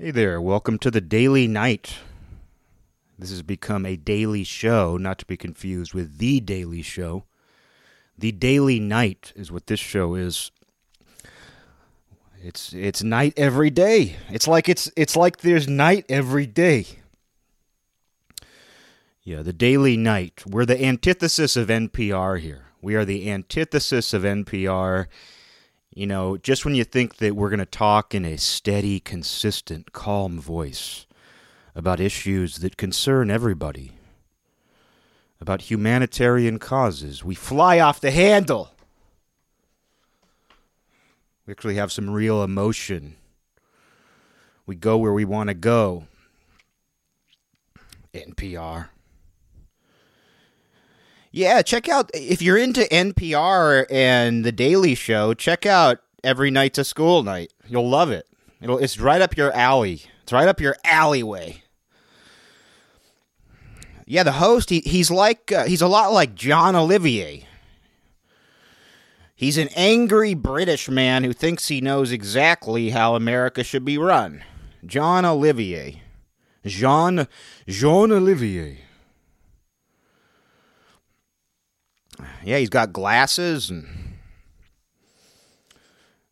Hey there, welcome to the Daily Night. This has become a daily show, not to be confused with The Daily Show. The Daily Night is what this show is. It's it's night every day. It's like it's it's like there's night every day. Yeah, the Daily Night. We're the antithesis of NPR here. We are the antithesis of NPR you know, just when you think that we're going to talk in a steady, consistent, calm voice about issues that concern everybody, about humanitarian causes, we fly off the handle. We actually have some real emotion. We go where we want to go. NPR. Yeah, check out if you're into NPR and The Daily Show. Check out Every Night's a School Night. You'll love it. It'll, it's right up your alley. It's right up your alleyway. Yeah, the host he, he's like uh, he's a lot like John Olivier. He's an angry British man who thinks he knows exactly how America should be run. John Olivier. Jean Jean Olivier. Yeah, he's got glasses and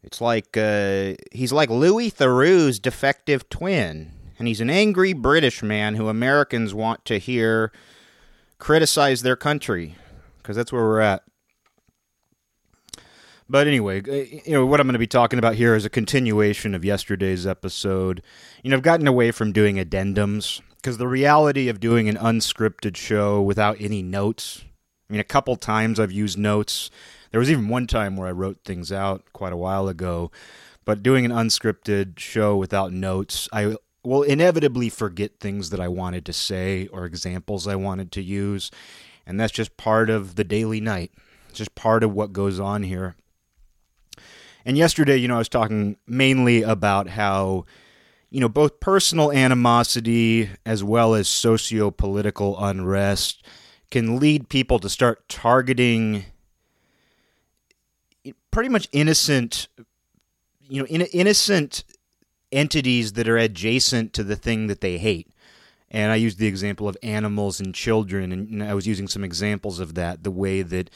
it's like uh, he's like Louis Theroux's defective twin, and he's an angry British man who Americans want to hear criticize their country because that's where we're at. But anyway, uh, you know what I'm going to be talking about here is a continuation of yesterday's episode. You know, I've gotten away from doing addendums because the reality of doing an unscripted show without any notes I mean, a couple times I've used notes. There was even one time where I wrote things out quite a while ago. But doing an unscripted show without notes, I will inevitably forget things that I wanted to say or examples I wanted to use. And that's just part of the daily night. It's just part of what goes on here. And yesterday, you know, I was talking mainly about how, you know, both personal animosity as well as socio political unrest can lead people to start targeting pretty much innocent you know in, innocent entities that are adjacent to the thing that they hate. And i used the example of animals and children and i was using some examples of that the way that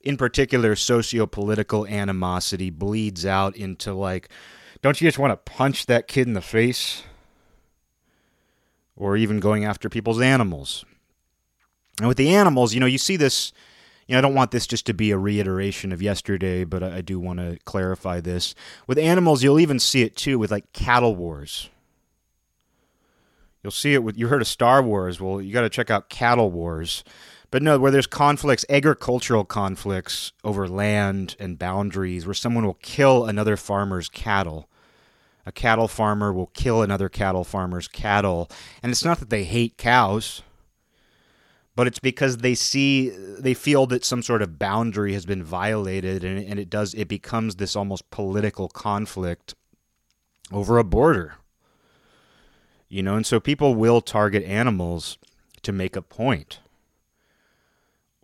in particular socio-political animosity bleeds out into like don't you just want to punch that kid in the face? Or even going after people's animals and with the animals, you know, you see this. You know, I don't want this just to be a reiteration of yesterday, but I, do want to clarify this. With animals, you'll even see it too with like cattle wars. You'll see it with you heard of Star Wars. Well, you got to check out Cattle Wars. But no, where there's conflicts, agricultural conflicts over land and boundaries, where someone will kill another farmer's cattle. A cattle farmer will kill another cattle farmer's cattle. And it's not that they hate cows but it's because they see they feel that some sort of boundary has been violated and, and it does it becomes this almost political conflict over a border. You know and so people will target animals to make a point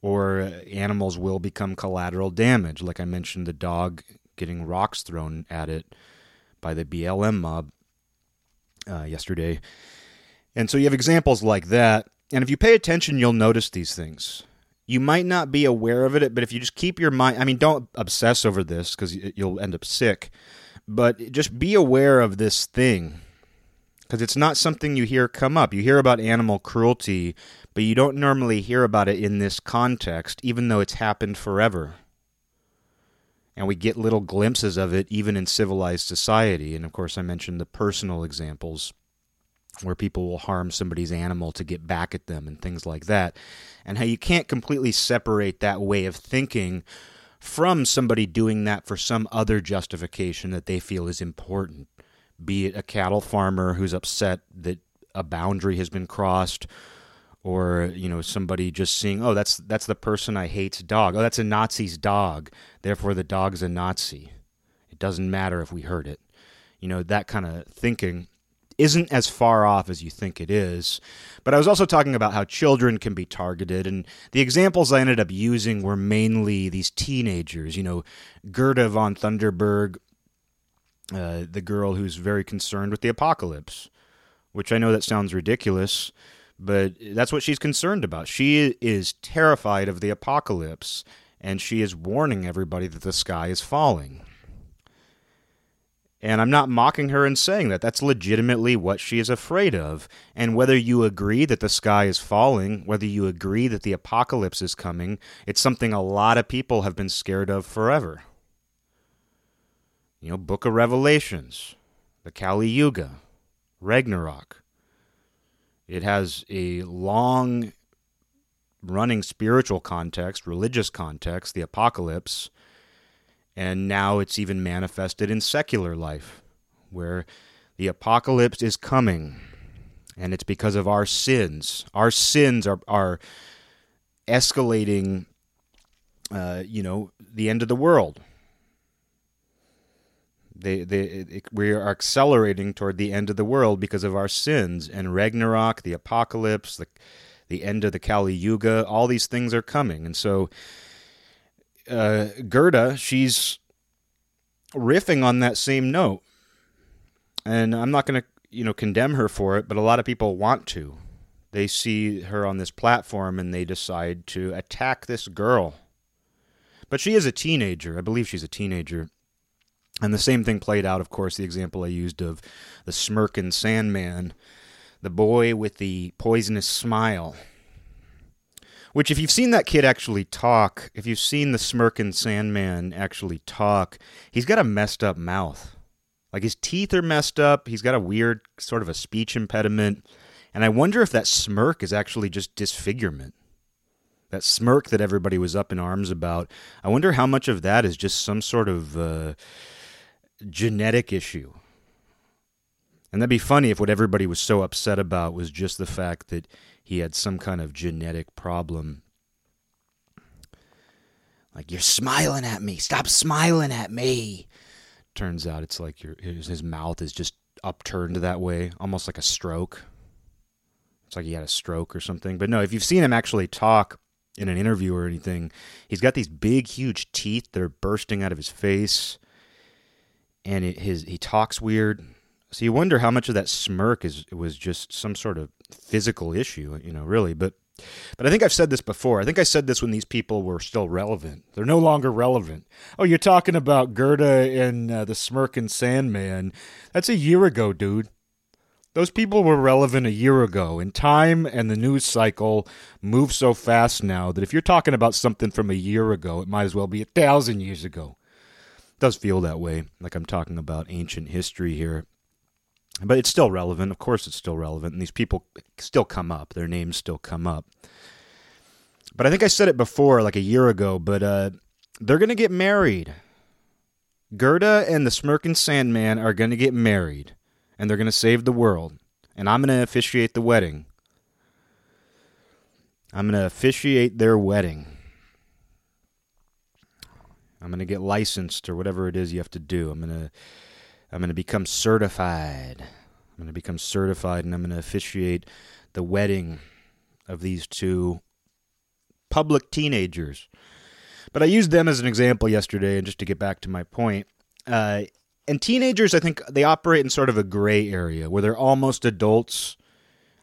or animals will become collateral damage. Like i mentioned the dog getting rocks thrown at it by the blm mob uh, yesterday. And so you have examples like that and if you pay attention, you'll notice these things. You might not be aware of it, but if you just keep your mind, I mean, don't obsess over this because you'll end up sick, but just be aware of this thing because it's not something you hear come up. You hear about animal cruelty, but you don't normally hear about it in this context, even though it's happened forever. And we get little glimpses of it even in civilized society. And of course, I mentioned the personal examples where people will harm somebody's animal to get back at them and things like that. And how you can't completely separate that way of thinking from somebody doing that for some other justification that they feel is important, be it a cattle farmer who's upset that a boundary has been crossed or you know somebody just seeing oh that's that's the person I hate's dog. Oh that's a Nazi's dog. Therefore the dog's a Nazi. It doesn't matter if we hurt it. You know that kind of thinking isn't as far off as you think it is. But I was also talking about how children can be targeted, and the examples I ended up using were mainly these teenagers. You know, Gerda von Thunderberg uh, the girl who's very concerned with the apocalypse, which I know that sounds ridiculous, but that's what she's concerned about. She is terrified of the apocalypse, and she is warning everybody that the sky is falling. And I'm not mocking her in saying that. That's legitimately what she is afraid of. And whether you agree that the sky is falling, whether you agree that the apocalypse is coming, it's something a lot of people have been scared of forever. You know, Book of Revelations, the Kali Yuga, Ragnarok. It has a long running spiritual context, religious context, the apocalypse, and now it's even manifested in secular life, where the apocalypse is coming, and it's because of our sins. Our sins are, are escalating, uh, you know, the end of the world. They, they, it, we are accelerating toward the end of the world because of our sins. And Ragnarok, the apocalypse, the, the end of the Kali Yuga, all these things are coming. And so uh, Gerda, she's riffing on that same note. And I'm not going to, you know, condemn her for it, but a lot of people want to. They see her on this platform and they decide to attack this girl. But she is a teenager. I believe she's a teenager. And the same thing played out, of course, the example I used of the smirking Sandman, the boy with the poisonous smile. Which, if you've seen that kid actually talk, if you've seen the smirking Sandman actually talk, he's got a messed up mouth. Like his teeth are messed up. He's got a weird sort of a speech impediment. And I wonder if that smirk is actually just disfigurement. That smirk that everybody was up in arms about. I wonder how much of that is just some sort of. Uh, genetic issue. And that'd be funny if what everybody was so upset about was just the fact that he had some kind of genetic problem. Like, you're smiling at me. Stop smiling at me. Turns out it's like your, his, mouth is just upturned that way, almost like a stroke. It's like he had a stroke or something. But no, if you've seen him actually talk in an interview or anything, he's got these big, huge teeth that are bursting out of his face and it, his he talks weird. So you wonder how much of that smirk is was just some sort of physical issue, you know, really. But but I think I've said this before. I think I said this when these people were still relevant. They're no longer relevant. Oh, you're talking about Gerda and uh, the Smirking Sandman. That's a year ago, dude. Those people were relevant a year ago, and time and the news cycle move so fast now that if you're talking about something from a year ago, it might as well be a thousand years ago It does feel that way, like I'm talking about ancient history here. But it's still relevant. Of course, it's still relevant. And these people still come up, their names still come up. But I think I said it before, like a year ago, but uh, they're going to get married. Gerda and the Smirking Sandman are going to get married, and they're going to save the world. And I'm going to officiate the wedding. I'm going to officiate their wedding. I'm going to get licensed or whatever it is you have to do. I'm going to I'm going to become certified. I'm going to become certified and I'm going to officiate the wedding of these two public teenagers. But I used them as an example yesterday, and just to get back to my point, uh, and teenagers, I think they operate in sort of a gray area where they're almost adults,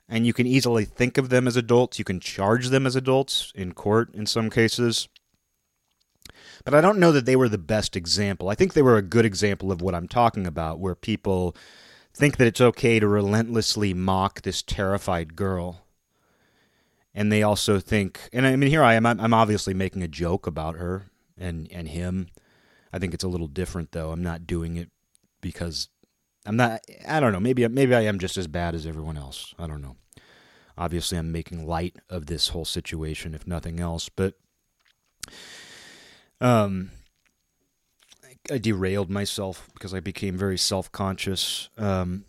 and you can easily think of them as adults. You can charge them as adults in court in some cases. But I don't know that they were the best example. I think they were a good example of what I'm talking about, where people think that it's okay to relentlessly mock this terrified girl. And they also think, and I mean, here I am, I'm obviously making a joke about her and, and him. I think it's a little different, though. I'm not doing it because I'm not, I don't know, maybe, maybe I am just as bad as everyone else. I don't know. Obviously, I'm making light of this whole situation, if nothing else. But um, I derailed myself because I became very self conscious. Um,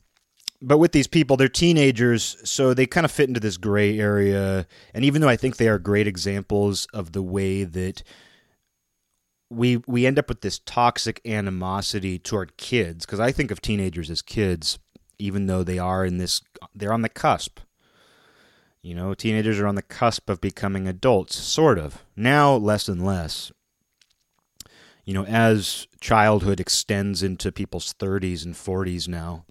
but with these people, they're teenagers, so they kind of fit into this gray area. And even though I think they are great examples of the way that we we end up with this toxic animosity toward kids, because I think of teenagers as kids, even though they are in this, they're on the cusp. You know, teenagers are on the cusp of becoming adults, sort of. Now, less and less you know, as childhood extends into people's 30s and 40s now,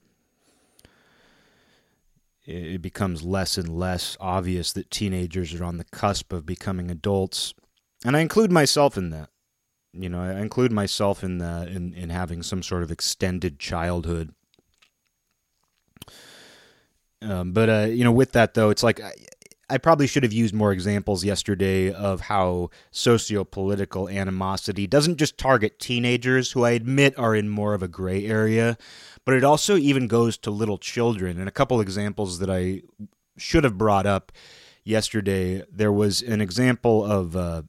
it becomes less and less obvious that teenagers are on the cusp of becoming adults. And I include myself in that. You know, I include myself in the in, in having some sort of extended childhood. Um, but uh, you know, with that though, it's like I, probably should have used more examples yesterday of how socio-political animosity doesn't just target teenagers, who I admit are in more of a gray area, but it also even goes to little children. And a couple examples that I should have brought up yesterday, there was an example of uh,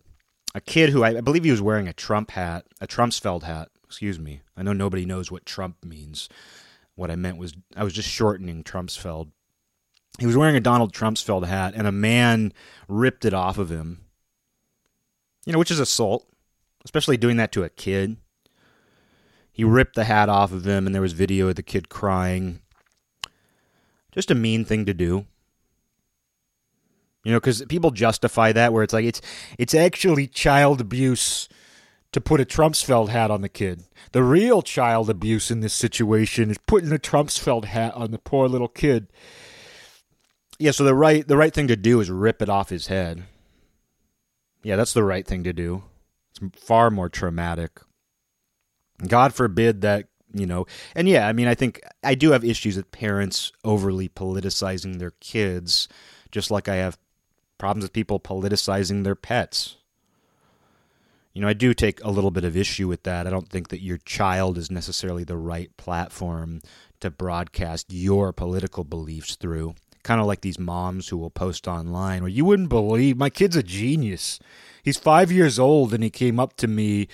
a kid who I, I believe he was wearing a Trump hat, a Trumpsfeld hat. Excuse me. I know nobody knows what Trump means. What I meant was I was just shortening Trumpsfeld. He was wearing a Donald Trumpsfeld hat, and a man ripped it off of him. You know, which is assault, especially doing that to a kid. He ripped the hat off of him, and there was video of the kid crying. Just a mean thing to do. You know, because people justify that where it's like it's it's actually child abuse to put a Trumpsfeld hat on the kid. The real child abuse in this situation is putting a Trumpsfeld hat on the poor little kid. Yeah, so the right the right thing to do is rip it off his head. Yeah, that's the right thing to do. It's far more traumatic. God forbid that, you know, and yeah, I mean, I think I do have issues with parents overly politicizing their kids, just like I have problems with people politicizing their pets. You know, I do take a little bit of issue with that. I don't think that your child is necessarily the right platform to broadcast your political beliefs through. Kind of like these moms who will post online, or you wouldn't believe my kid's a genius. He's five years old and he came up to me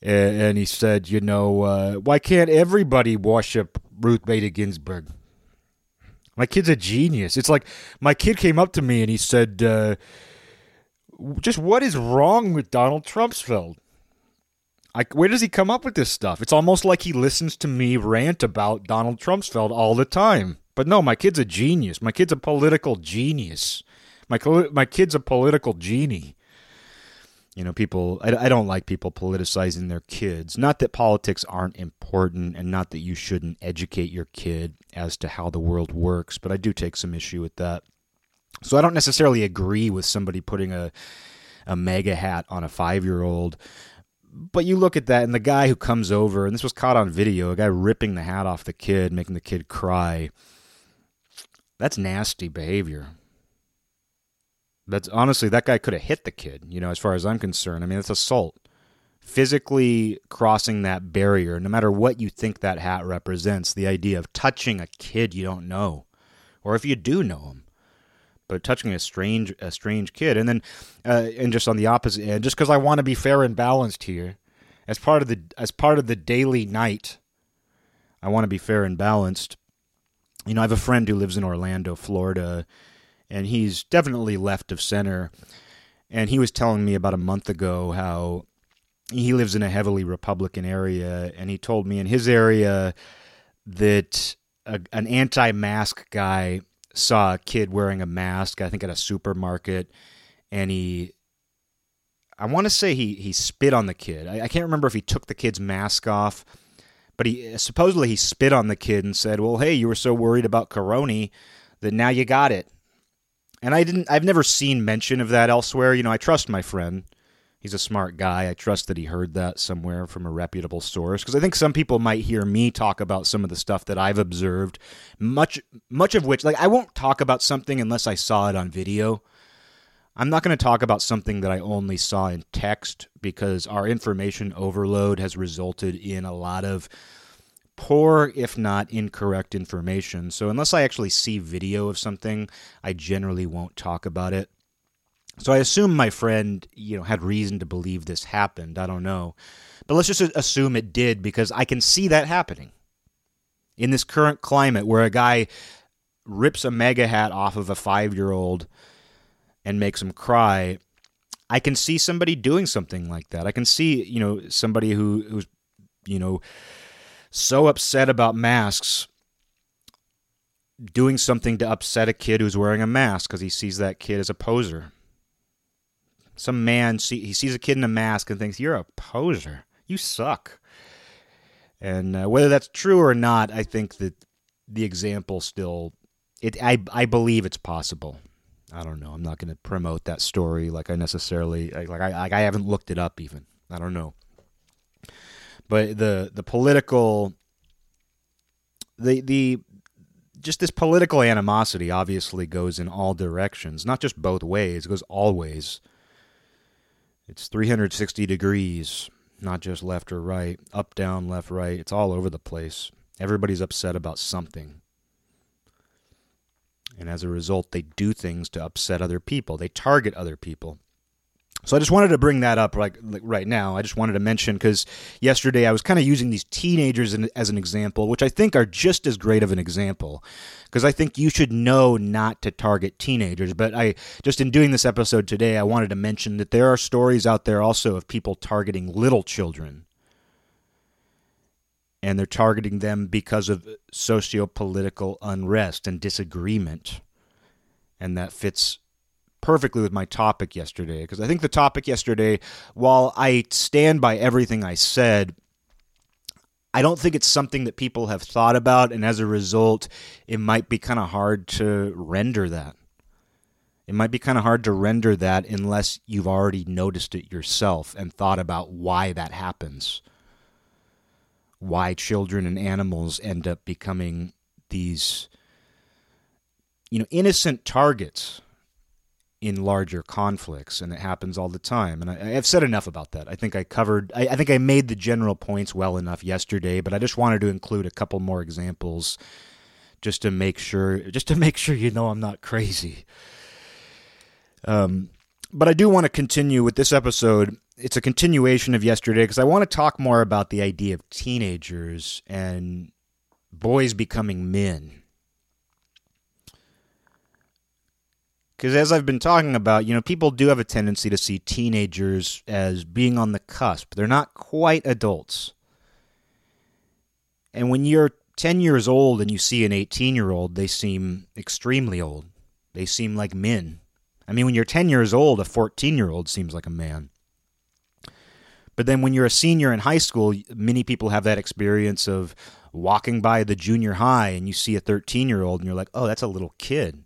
and he said, you know, uh, why can't everybody worship Ruth Bader Ginsburg? My kid's a genius. It's like my kid came up to me and he said, uh, just what is wrong with Donald Trumpsfeld? Like, where does he come up with this stuff? It's almost like he listens to me rant about Donald Trumpsfeld all the time. But no, my kid's a genius. My kid's a political genius. My, my kid's a political genie. You know, people, I, I don't like people politicizing their kids. Not that politics aren't important and not that you shouldn't educate your kid as to how the world works, but I do take some issue with that. So I don't necessarily agree with somebody putting a, a MAGA hat on a five year old. But you look at that, and the guy who comes over, and this was caught on video, a guy ripping the hat off the kid, making the kid cry. That's nasty behavior. That's honestly that guy could have hit the kid, you know, as far as I'm concerned. I mean, it's assault. Physically crossing that barrier, no matter what you think that hat represents, the idea of touching a kid you don't know, or if you do know him, but touching a strange a strange kid, and then uh, and just on the opposite end, just because I want to be fair and balanced here, as part of the as part of the daily night, I want to be fair and balanced. You know, I have a friend who lives in Orlando, Florida, and he's definitely left of center. And he was telling me about a month ago how he lives in a heavily Republican area, and he told me in his area that a, an anti-mask guy saw a kid wearing a mask, I think at a supermarket, and he I want to say he he spit on the kid. I, I, can't remember if he took the kid's mask off, but he supposedly he spit on the kid and said, "Well, hey, you were so worried about corona that now you got it." And I didn't I've never seen mention of that elsewhere. You know, I trust my friend. He's a smart guy. I trust that he heard that somewhere from a reputable source because I think some people might hear me talk about some of the stuff that I've observed, much much of which like I won't talk about something unless I saw it on video. I'm not going to talk about something that I only saw in text because our information overload has resulted in a lot of poor, if not incorrect information. So unless I actually see video of something, I generally won't talk about it. So I assume my friend, you know, had reason to believe this happened. I don't know. But let's just assume it did because I can see that happening. In this current climate where a guy rips a MAGA hat off of a 5-year-old and makes them cry, I can see somebody doing something like that. I can see, you know, somebody who who's you know, so upset about masks doing something to upset a kid who's wearing a mask because he sees that kid as a poser. Some man see he sees a kid in a mask and thinks you're a poser. You suck. And uh, whether that's true or not, I think that the example still it I I believe it's possible. I don't know. I'm not going to promote that story like I necessarily like I like I haven't looked it up even. I don't know. But the the political the the just this political animosity obviously goes in all directions, not just both ways, it goes all ways. It's 360 degrees, not just left or right, up, down, left, right. It's all over the place. Everybody's upset about something. And as a result, they do things to upset other people. They target other people. So I just wanted to bring that up right, right now. I just wanted to mention because yesterday I was kind of using these teenagers as an example, which I think are just as great of an example because I think you should know not to target teenagers. But I just in doing this episode today, I wanted to mention that there are stories out there also of people targeting little children. And they're targeting them because of socio political unrest and disagreement. And that fits perfectly with my topic yesterday because I think the topic yesterday, while I stand by everything I said, I don't think it's something that people have thought about, and as a result, it might be kind of hard to render that. It might be kind of hard to render that unless you've already noticed it yourself and thought about why that happens. Why children and animals end up becoming these you know innocent targets in larger conflicts, and it happens all the time. And I, have said enough about that. I think I covered. I, I, think I made the general points well enough yesterday, but I just wanted to include a couple more examples, just to make sure, just to make sure you know I'm not crazy. Um, but I do want to continue with this episode. It's a continuation of yesterday because I want to talk more about the idea of teenagers and boys becoming men Because as I've been talking about, you know, people do have a tendency to see teenagers as being on the cusp. They're not quite adults. And when you're 10 years old and you see an 18 year old, they seem extremely old. They seem like men. I mean, when you're 10 years old, a 14 year old seems like a man. But then when you're a senior in high school, many people have that experience of walking by the junior high and you see a 13 year old and you're like, oh, that's a little kid.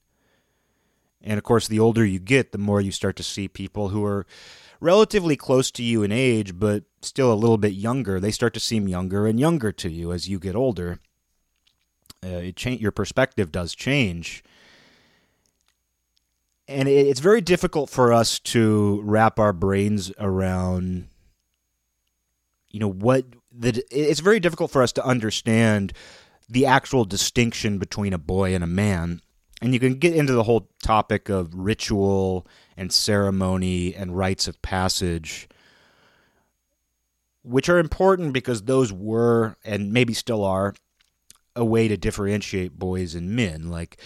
And of course, the older you get, the more you start to see people who are relatively close to you in age, but still a little bit younger. They start to seem younger and younger to you as you get older. Uh, cha- your perspective does change. And it, it's very difficult for us to wrap our brains around, you know, what that it's very difficult for us to understand the actual distinction between a boy and a man. And you can get into the whole topic of ritual and ceremony and rites of passage which are important because those were and maybe still are a way to differentiate boys and men. Like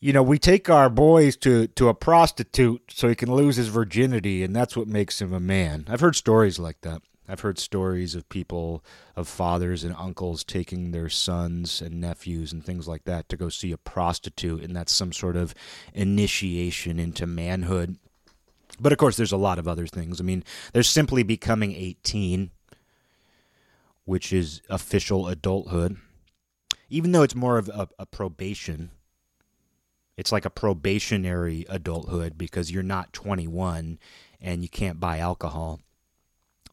you know we take our boys to to a prostitute so he can lose his virginity and that's what makes him a man. I've heard stories like that I've heard stories of people, of fathers and uncles taking their sons and nephews and things like that to go see a prostitute, and that's some sort of initiation into manhood. But of course, there's a lot of other things. I mean, there's simply becoming 18, which is official adulthood, even though it's more of a, a probation. It's like a probationary adulthood because you're not 21 and you can't buy alcohol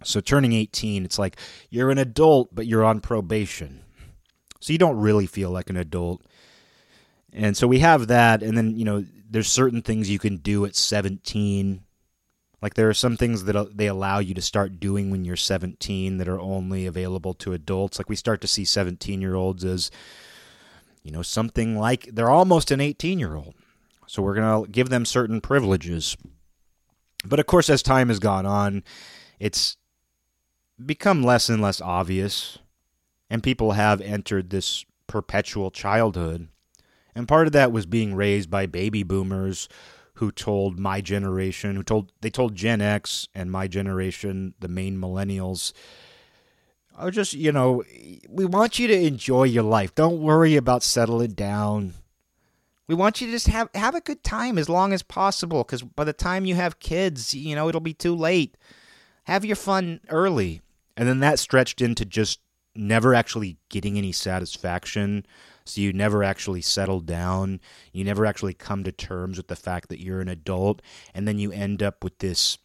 so turning 18, it's like you're an adult, but you're on probation. So you don't really feel like an adult. And so we have that. And then, you know, there's certain things you can do at 17. Like there are some things that uh, they allow you to start doing when you're 17 that are only available to adults. Like we start to see 17 year olds as, you know, something like they're almost an 18 year old. So we're going to give them certain privileges. But of course, as time has gone on, it's become less and less obvious, and people have entered this perpetual childhood. And part of that was being raised by baby boomers who told my generation, who told they told Gen X and my generation, the main millennials, oh, just you know, we want you to enjoy your life. Don't worry about settling down. We want you to just have have a good time as long as possible, because by the time you have kids, you know it'll be too late. Have your fun early. And then that stretched into just never actually getting any satisfaction. So you never actually settle down. You never actually come to terms with the fact that you're an adult. And then you end up with this,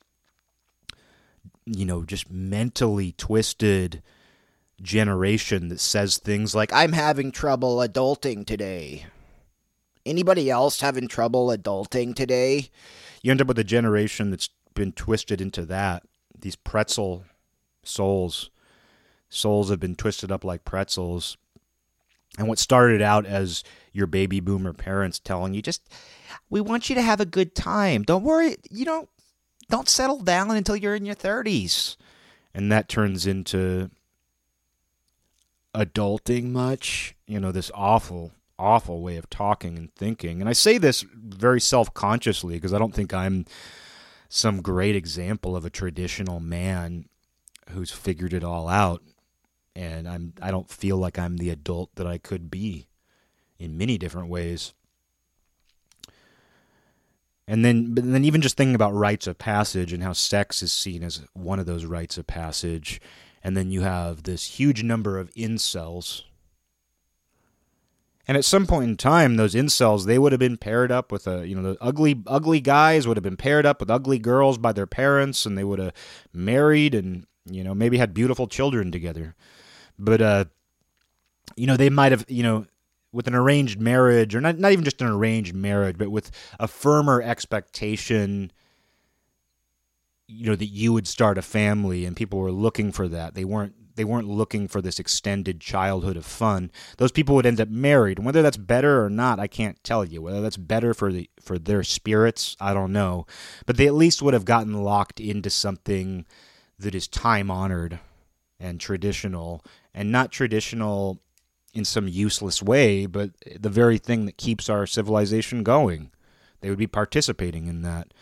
you know, just mentally twisted generation that says things like, I'm having trouble adulting today. Anybody else having trouble adulting today? You end up with a generation that's been twisted into that. These pretzel souls. Souls have been twisted up like pretzels. And what started out as your baby boomer parents telling you, just, we want you to have a good time. Don't worry, you know, don't settle down until you're in your 30s. And that turns into adulting much. You know, this awful, awful way of talking and thinking. And I say this very self consciously because I don't think I'm some great example of a traditional man who's figured it all out and I'm I don't feel like I'm the adult that I could be in many different ways. And then but then even just thinking about rites of passage and how sex is seen as one of those rites of passage and then you have this huge number of incels. And at some point in time, those incels they would have been paired up with a you know the ugly ugly guys would have been paired up with ugly girls by their parents, and they would have married and you know maybe had beautiful children together. But uh you know they might have you know with an arranged marriage or not not even just an arranged marriage but with a firmer expectation you know that you would start a family and people were looking for that. They weren't they weren't looking for this extended childhood of fun. Those people would end up married. Whether that's better or not i can't tell you. Whether that's better for the for their spirits i don't know. But they at least would have gotten locked into something that is time honored and traditional, and not traditional in some useless way, but the very thing that keeps our civilization going. They would be participating in that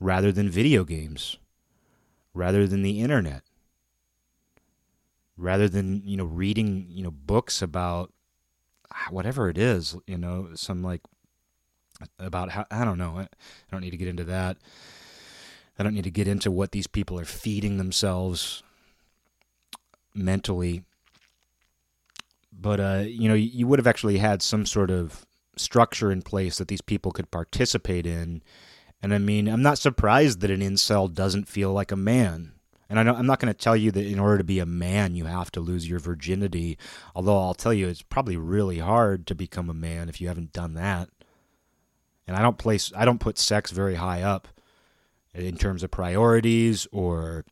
rather than video games, rather than the internet, rather than, you know, reading, you know, books about whatever it is, you know, some like about how I don't know. I don't need to get into that. I don't need to get into what these people are feeding themselves mentally. But uh, you know, you would have actually had some sort of structure in place that these people could participate in. And I mean, I'm not surprised that an incel doesn't feel like a man. And I am not going to tell you that in order to be a man, you have to lose your virginity. Although I'll tell you, it's probably really hard to become a man if you haven't done that. And I don't place, I don't put sex very high up in terms of priorities or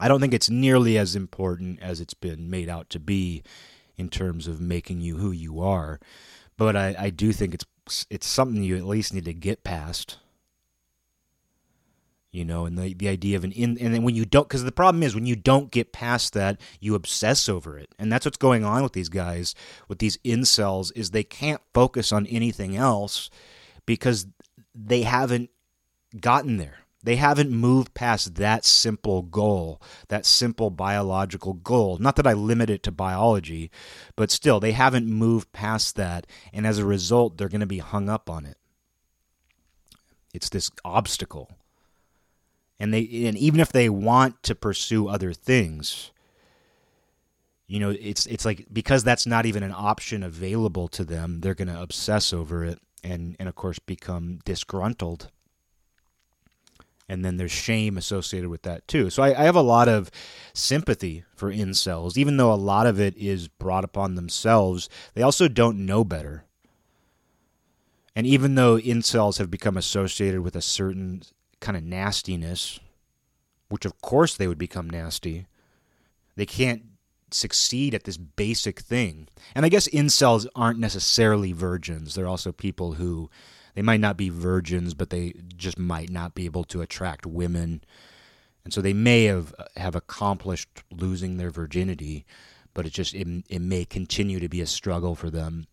I don't think it's nearly as important as it's been made out to be in terms of making you who you are. But I, I do think it's it's something you at least need to get past. You know, and the the idea of an in and then when you don't because the problem is when you don't get past that, you obsess over it. And that's what's going on with these guys, with these incels, is they can't focus on anything else because they haven't gotten there. They haven't moved past that simple goal, that simple biological goal. Not that I limit it to biology, but still, they haven't moved past that. And as a result, they're going to be hung up on it. It's this obstacle. And they and even if they want to pursue other things, you know, it's it's like because that's not even an option available to them, they're going to obsess over it and and of course become disgruntled and then there's shame associated with that too. So I, I, have a lot of sympathy for incels, even though a lot of it is brought upon themselves. They also don't know better. And even though incels have become associated with a certain kind of nastiness, which of course they would become nasty, they can't succeed at this basic thing. And I guess incels aren't necessarily virgins. They're also people who they might not be virgins, but they just might not be able to attract women. And so they may have have accomplished losing their virginity, but it just it, it may continue to be a struggle for them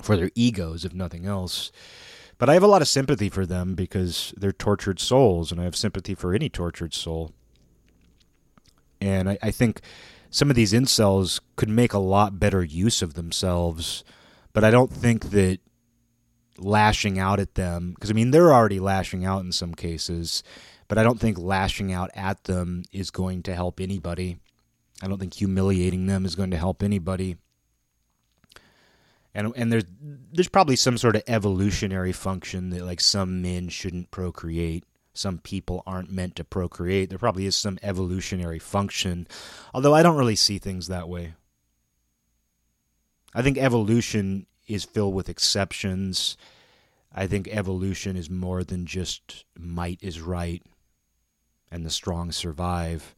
for their egos if nothing else. But I have a lot of sympathy for them because they're tortured souls, and I have sympathy for any tortured soul. And I, I think some of these incels could make a lot better use of themselves, but I don't think that lashing out at them because I mean they're already lashing out in some cases, but I don't think lashing out at them is going to help anybody. I don't think humiliating them is going to help anybody. And and there's there's probably some sort of evolutionary function that like some men shouldn't procreate some people aren't meant to procreate. There probably is some evolutionary function, although I don't really see things that way. I think evolution is filled with exceptions. I think evolution is more than just might is right and the strong survive,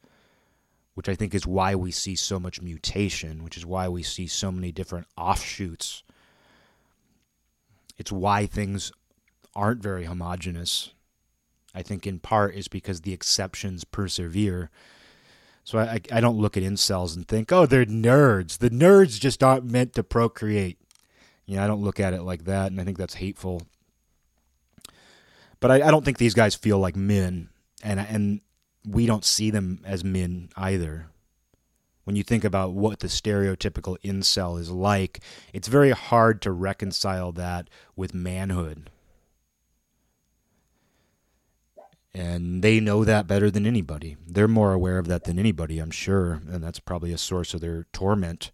which I think is why we see so much mutation, which is why we see so many different offshoots. It's why things aren't very homogenous I think in part is because the exceptions persevere. So I, I don't look at incels and think, oh, they're nerds. The nerds just aren't meant to procreate. You know, I don't look at it like that, and I think that's hateful. But I, I don't think these guys feel like men, and and we don't see them as men either. When you think about what the stereotypical incel is like, it's very hard to reconcile that with manhood. And they know that better than anybody. They're more aware of that than anybody, I'm sure. And that's probably a source of their torment.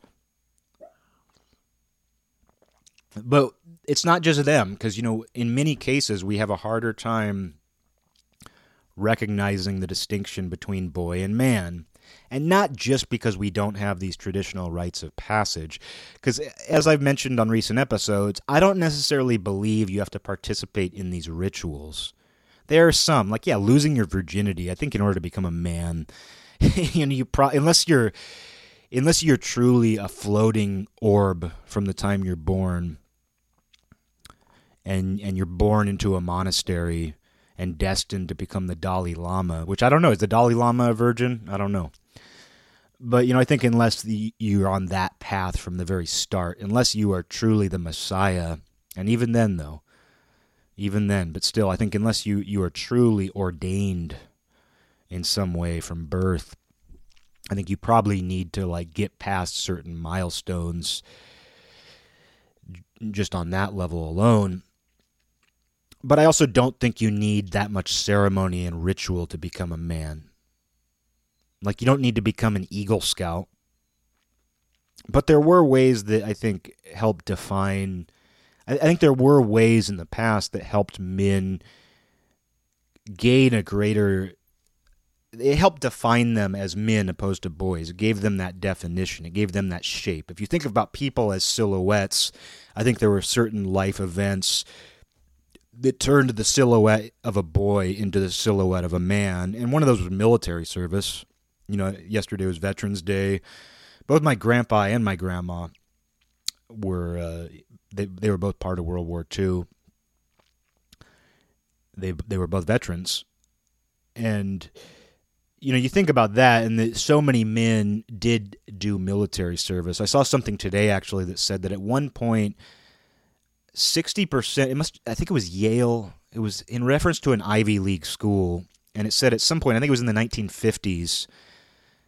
But it's not just them, because, you know, in many cases, we have a harder time recognizing the distinction between boy and man. And not just because we don't have these traditional rites of passage. Because, as I've mentioned on recent episodes, I don't necessarily believe you have to participate in these rituals. There are some, like yeah, losing your virginity. I think in order to become a man, you know, you pro- unless you're unless you're truly a floating orb from the time you're born, and and you're born into a monastery and destined to become the Dalai Lama, which I don't know. Is the Dalai Lama a virgin? I don't know. But you know, I think unless the, you're on that path from the very start, unless you are truly the Messiah, and even then, though, even then. But still, I think unless you, you are truly ordained in some way from birth, I think you probably need to like get past certain milestones just on that level alone. But I also don't think you need that much ceremony and ritual to become a man. Like, you don't need to become an Eagle Scout. But there were ways that I think helped define I, I think there were ways in the past that helped men gain a greater it helped define them as men opposed to boys. It gave them that definition. It gave them that shape. If you think about people as silhouettes, I think there were certain life events that turned the silhouette of a boy into the silhouette of a man. And one of those was military service. You know, yesterday was Veterans Day. Both my grandpa and my grandma were uh, they they were both part of World War II. They they were both veterans, and you know you think about that, and that so many men did do military service. I saw something today actually that said that at one point, sixty percent. It must. I think it was Yale. It was in reference to an Ivy League school, and it said at some point, I think it was in the nineteen fifties,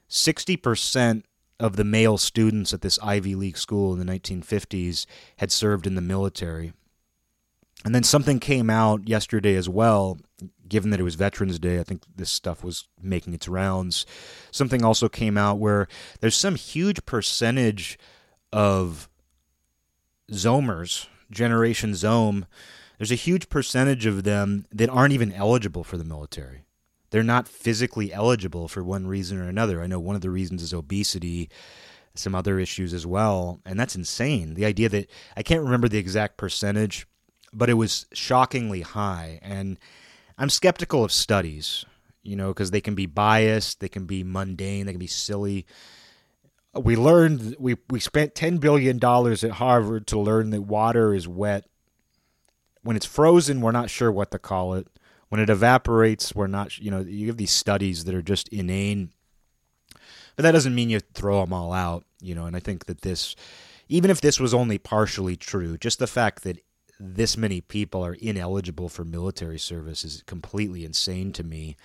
sixty percent of the male students at this Ivy League school in the 1950s had served in the military. And then something came out yesterday as well, given that it was Veterans Day. I think this stuff was making its rounds. Something also came out where there's some huge percentage of Zomers, Generation Zome, there's a huge percentage of them that aren't even eligible for the military they're not physically eligible for one reason or another. I know one of the reasons is obesity, some other issues as well, and that's insane. The idea that I can't remember the exact percentage, but it was shockingly high. And I'm skeptical of studies, you know, because they can be biased, they can be mundane, they can be silly. We learned we we spent ten billion dollars at Harvard to learn that water is wet. When it's frozen, we're not sure what to call it when it evaporates, we're not, you know, you have these studies that are just inane. But that doesn't mean you throw them all out, you know, and I think that this, even if this was only partially true, just the fact that this many people are ineligible for military service is completely insane to me.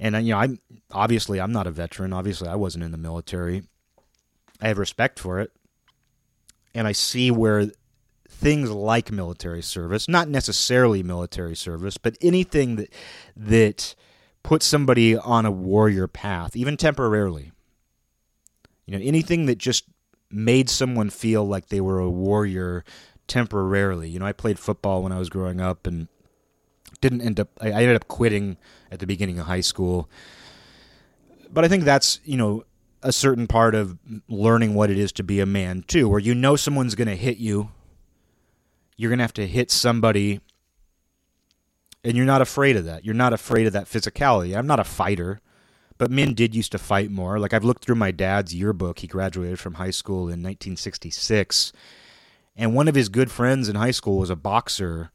And uh, you know, I'm obviously I'm not a veteran. Obviously, I wasn't in the military. I have respect for it, and I see where things like military service, not necessarily military service, but anything that that put somebody on a warrior path, even temporarily. You know, anything that just made someone feel like they were a warrior temporarily. You know, I played football when I was growing up and didn't end up I ended up quitting at the beginning of high school. But I think that's, you know, a certain part of learning what it is to be a man too, where you know someone's going to hit you. You're going to have to hit somebody and you're not afraid of that. You're not afraid of that physicality. I'm not a fighter, but men did used to fight more. Like I've looked through my dad's yearbook. He graduated from high school in 1966, and one of his good friends in high school was a boxer,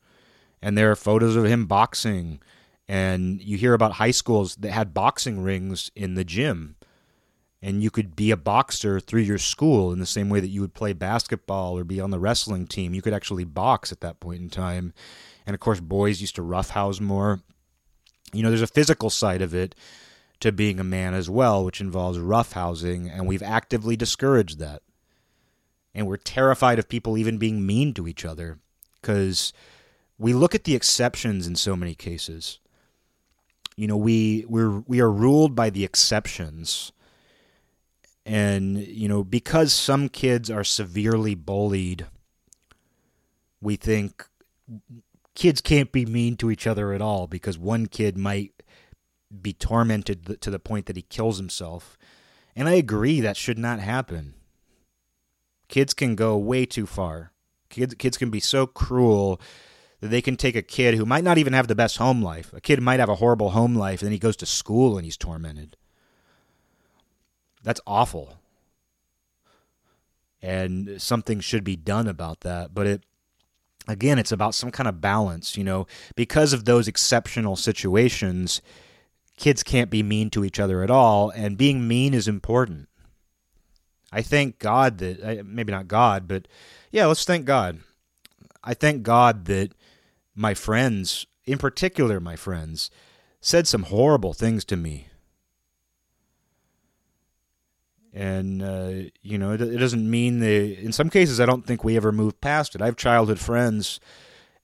and there are photos of him boxing. And you hear about high schools that had boxing rings in the gym and you could be a boxer through your school in the same way that you would play basketball or be on the wrestling team. You could actually box at that point in time. And of course, boys used to roughhouse more. You know, there's a physical side of it to being a man as well, which involves roughhousing, and we've actively discouraged that. And we're terrified of people even being mean to each other because we look at the exceptions in so many cases. You know, we we're we are ruled by the exceptions and, you know, because some kids are severely bullied, we think kids can't be mean to each other at all because one kid might be tormented to the point that he kills himself. And I agree that should not happen. Kids can go way too far. Kids kids can be so cruel that they can take a kid who might not even have the best home life. A kid might have a horrible home life and then he goes to school and he's tormented. That's awful. And something should be done about that. But it, again, it's about some kind of balance, you know, because of those exceptional situations, kids can't be mean to each other at all. And being mean is important. I thank God that, maybe not God, but yeah, let's thank God. I thank God that my friends, in particular my friends, said some horrible things to me. And uh, you know it, it, doesn't mean they in some cases i don't think we ever moved past it. I have childhood friends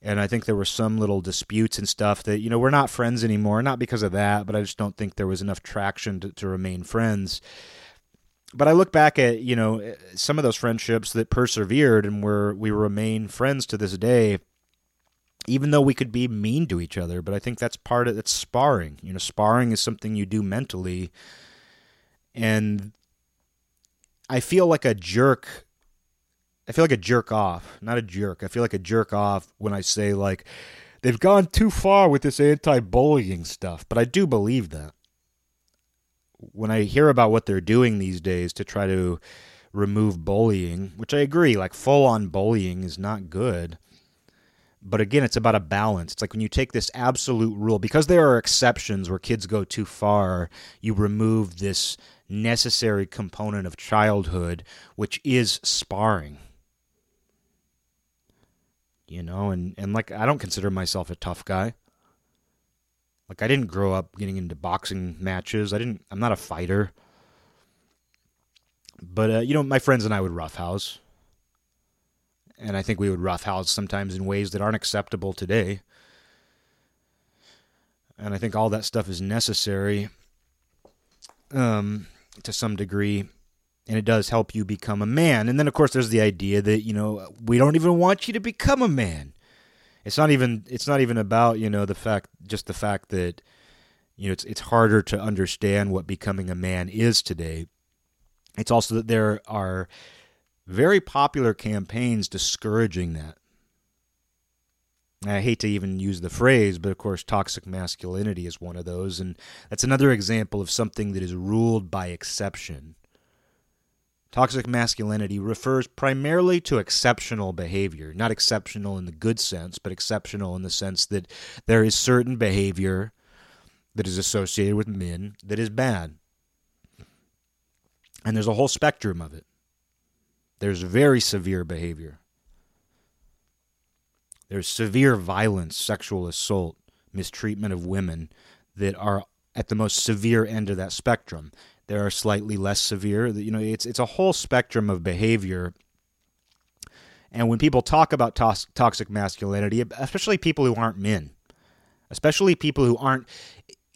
and i think there were some little disputes and stuff that you know we're not friends anymore not because of that but i just don't think there was enough traction to, to remain friends but i look back at you know eh, some of those friendships that persevered and were we remain friends to this day even though we could be mean to each other but i think that's part of that's sparring you know sparring is something you do mentally and I feel like a jerk. I feel like a jerk off, not a jerk. I feel like a jerk off when I say like they've gone too far with this anti-bullying stuff, but I do believe that. When I hear about what they're doing these days to try to remove bullying, which I agree, like full on bullying is not good. But again, it's about a balance. It's like when you take this absolute rule, because there are exceptions where kids go too far, you remove this necessary component of childhood, which is sparring. You know, and, and like I don't consider myself a tough guy. Like I didn't grow up getting into boxing matches. I didn't I'm not a fighter. But uh, you know, my friends and I would roughhouse. And I think we would roughhouse sometimes in ways that aren't acceptable today. And I think all that stuff is necessary. Um, to some degree and it does help you become a man. And then of course there's the idea that, you know, we don't even want you to become a man. It's not even it's not even about, you know, the fact just the fact that you know, it's it's harder to understand what becoming a man is today. It's also that there are very popular campaigns discouraging that. I hate to even use the phrase, but of course, toxic masculinity is one of those. And that's another example of something that is ruled by exception. Toxic masculinity refers primarily to exceptional behavior, not exceptional in the good sense, but exceptional in the sense that there is certain behavior that is associated with men that is bad. And there's a whole spectrum of it. There's very severe behavior there's severe violence, sexual assault, mistreatment of women that are at the most severe end of that spectrum. There are slightly less severe. You know, it's it's a whole spectrum of behavior. And when people talk about toxic masculinity, especially people who aren't men, especially people who aren't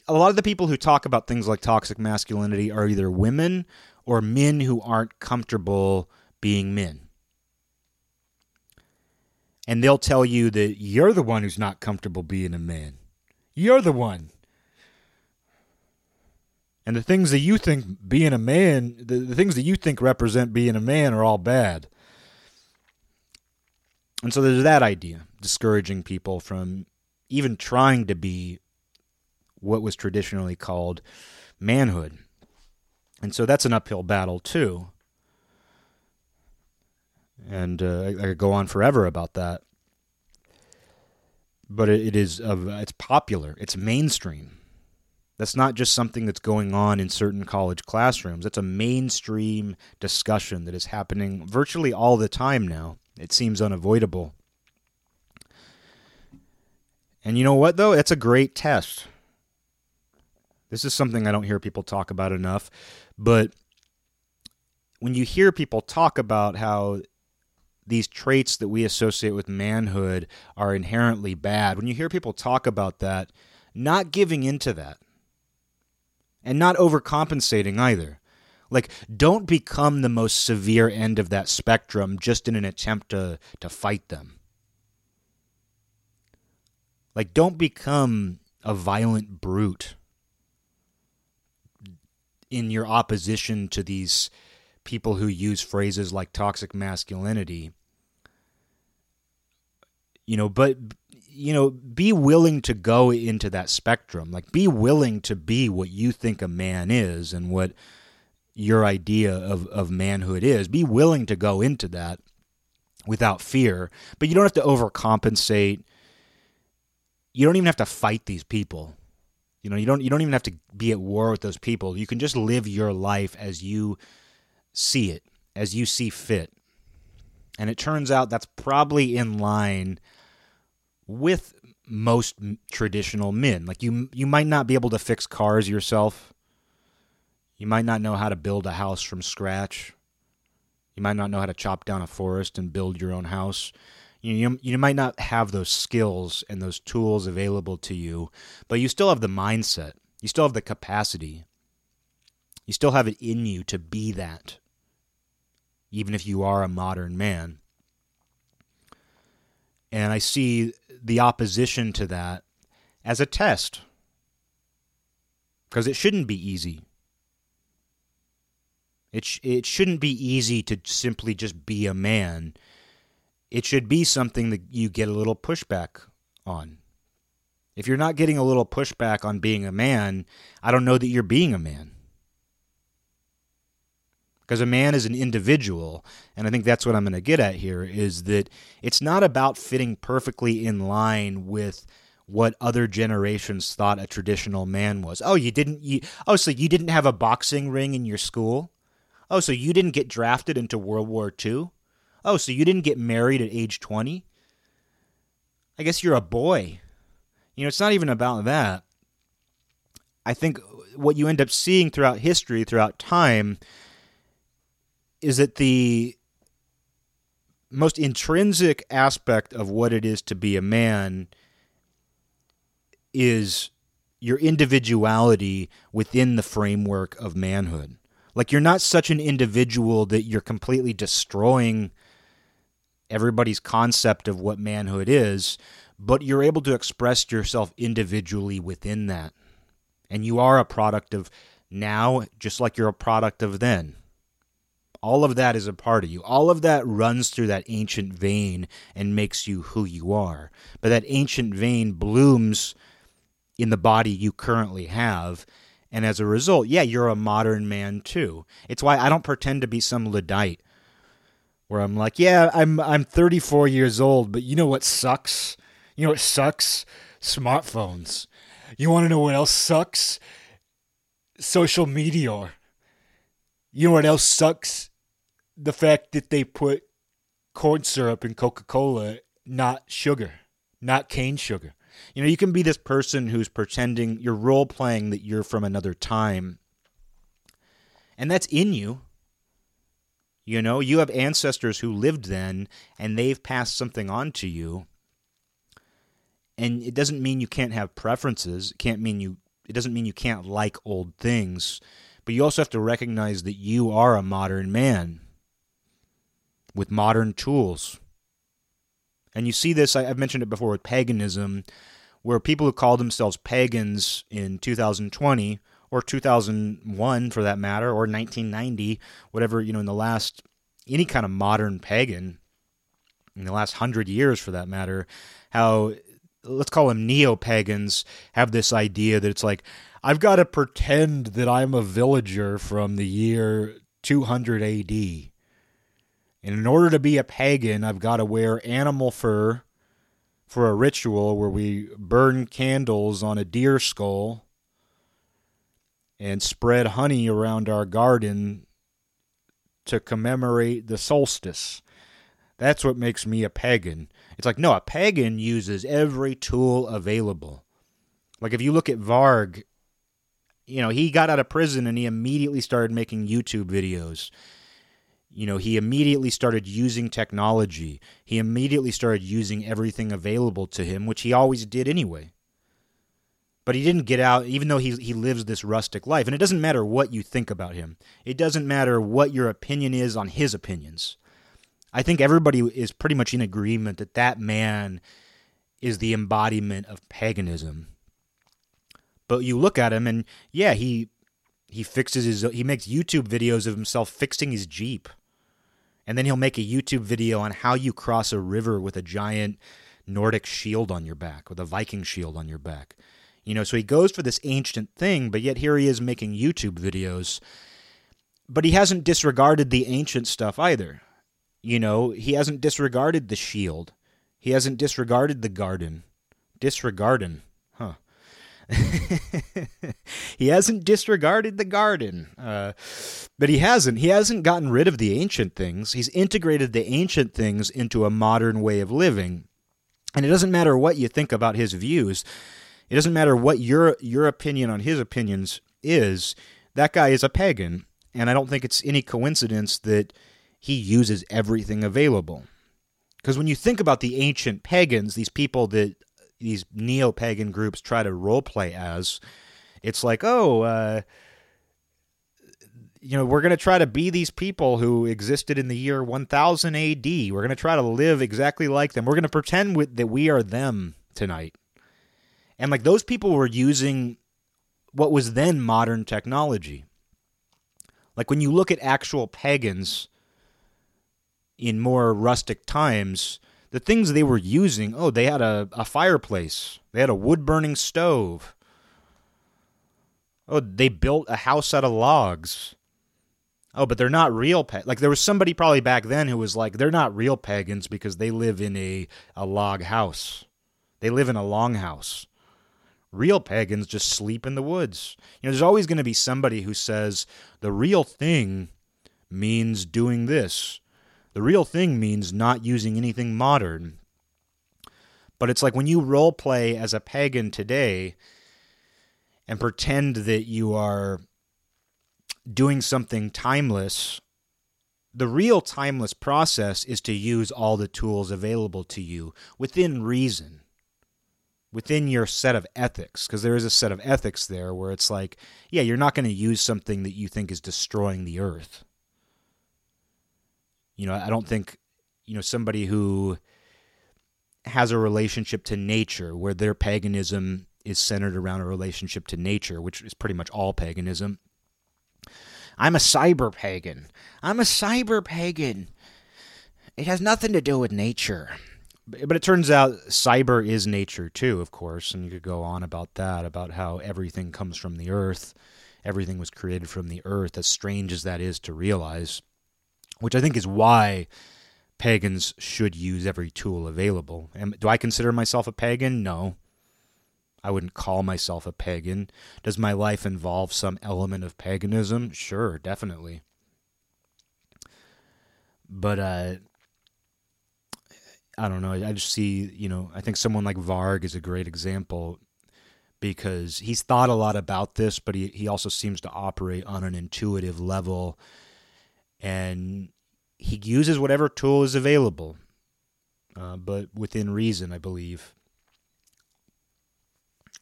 a lot of the people who talk about things like toxic masculinity are either women or men who aren't comfortable being men. And they'll tell you that you're the one who's not comfortable being a man. You're the one. And the things that you think being a man, the, the things that you think represent being a man are all bad. And so there's that idea, discouraging people from even trying to be what was traditionally called manhood. And so that's an uphill battle, too. And uh, I, I, could go on forever about that. But it, it is, uh, it's popular, it's mainstream. That's not just something that's going on in certain college classrooms. That's a mainstream discussion that is happening virtually all the time now. It seems unavoidable. And you know what, though? It's a great test. This is something I don't hear people talk about enough. But when you hear people talk about how these traits that we associate with manhood are inherently bad, when you hear people talk about that, not giving into that and not overcompensating either. Like, don't become the most severe end of that spectrum just in an attempt to, to fight them. Like, don't become a violent brute in your opposition to these people who use phrases like toxic masculinity. You know, but you know, be willing to go into that spectrum. Like, be willing to be what you think a man is and what your idea of, of manhood is. Be willing to go into that without fear, but you don't have to overcompensate. You don't even have to fight these people. You know, you don't you don't even have to be at war with those people. You can just live your life as you see it, as you see fit. And it turns out that's probably in line with most traditional men. Like you you might not be able to fix cars yourself. You might not know how to build a house from scratch. You might not know how to chop down a forest and build your own house. You, you, you might not have those skills and those tools available to you, but you still have the mindset. You still have the capacity. You still have it in you to be that, even if you are a modern man. And I see the opposition to that as a test because it shouldn't be easy. It, sh- it shouldn't be easy to simply just be a man. It should be something that you get a little pushback on. If you're not getting a little pushback on being a man, I don't know that you're being a man. Because a man is an individual, and I think that's what I'm going to get at here is that it's not about fitting perfectly in line with what other generations thought a traditional man was. Oh, you didn't you Oh, so you didn't have a boxing ring in your school? Oh, so you didn't get drafted into World War II? Oh, so you didn't get married at age 20? I guess you're a boy. You know, it's not even about that. I think what you end up seeing throughout history, throughout time, is that the most intrinsic aspect of what it is to be a man is your individuality within the framework of manhood. Like you're not such an individual that you're completely destroying everybody's concept of what manhood is, but you're able to express yourself individually within that. And you are a product of now, just like you're a product of then. All of that is a part of you. All of that runs through that ancient vein and makes you who you are. But that ancient vein blooms in the body you currently have. And as a result, yeah, you're a modern man too. It's why I don't pretend to be some Luddite where I'm like, yeah, I'm I'm 34 years old, but you know what sucks? You know what sucks? Smartphones. You want to know what else sucks? Social media. You know what else sucks? The fact that they put corn syrup in Coca Cola, not sugar, not cane sugar. You know, you can be this person who's pretending you're role playing that you're from another time, and that's in you. You know, you have ancestors who lived then, and they've passed something on to you. And it doesn't mean you can't have preferences. It can't mean you. it doesn't mean you can't like old things, but you also have to recognize that you are a modern man with modern tools. And you see this, I've mentioned it before with paganism, where people who call themselves pagans in 2020 or 2001 for that matter, or 1990, whatever, you know, in the last, any kind of modern pagan, in the last hundred years for that matter, how, let's call them neo pagans, have this idea that it's like, I've got to pretend that I'm a villager from the year 200 AD. And in order to be a pagan, I've got to wear animal fur for a ritual where we burn candles on a deer skull and spread honey around our garden to commemorate the solstice. That's what makes me a pagan. It's like, no, a pagan uses every tool available. Like if you look at Varg, you know, he got out of prison and he immediately started making YouTube videos you know, he immediately started using technology. He immediately started using everything available to him, which he always did anyway. But he didn't get out, even though he, he lives this rustic life. And it doesn't matter what you think about him, it doesn't matter what your opinion is on his opinions. I think everybody is pretty much in agreement that that man is the embodiment of paganism. But you look at him, and yeah, he he fixes his he makes YouTube videos of himself fixing his Jeep and then he'll make a YouTube video on how you cross a river with a giant Nordic shield on your back, with a Viking shield on your back. You know, so he goes for this ancient thing, but yet here he is making YouTube videos. But he hasn't disregarded the ancient stuff either. You know, he hasn't disregarded the shield. He hasn't disregarded the garden. Disregarding. He hasn't disregarded the garden, uh, but he hasn't. He hasn't gotten rid of the ancient things. He's integrated the ancient things into a modern way of living. And it doesn't matter what you think about his views. It doesn't matter what your your opinion on his opinions is. That guy is a pagan, and I don't think it's any coincidence that he uses everything available. Because when you think about the ancient pagans, these people that these neo pagan groups try to role play as. It's like, oh, uh, you know, we're going to try to be these people who existed in the year 1000 AD. We're going to try to live exactly like them. We're going to pretend with, that we are them tonight. And like those people were using what was then modern technology. Like when you look at actual pagans in more rustic times, the things they were using oh they had a, a fireplace. They had a wood burning stove. Oh they built a house out of logs. Oh but they're not real pa-. like there was somebody probably back then who was like they're not real pagans because they live in a, a log house. They live in a longhouse real pagans just sleep in the woods. You know there's always going to be somebody who says the real thing means doing this the real thing means not using anything modern. But it's like when you role play as a pagan today and pretend that you are doing something timeless, the real timeless process is to use all the tools available to you within reason, within your set of ethics, because there is a set of ethics there where it's like, yeah, you're not going to use something that you think is destroying the earth. You know, I don't think, you know, somebody who has a relationship to nature where their paganism is centered around a relationship to nature, which is pretty much all paganism. I'm a cyber pagan. I'm a cyber pagan. It has nothing to do with nature. But it turns out cyber is nature too, of course, and you could go on about that, about how everything comes from the earth. Everything was created from the earth, as strange as that is to realize which I think is why pagans should use every tool available. Do I consider myself a pagan? No. I wouldn't call myself a pagan. Does my life involve some element of paganism? Sure, definitely. But uh, I don't know. I just see, you know, I think someone like Varg is a great example because he's thought a lot about this, but he, he also seems to operate on an intuitive level and he uses whatever tool is available, uh, but within reason, I believe.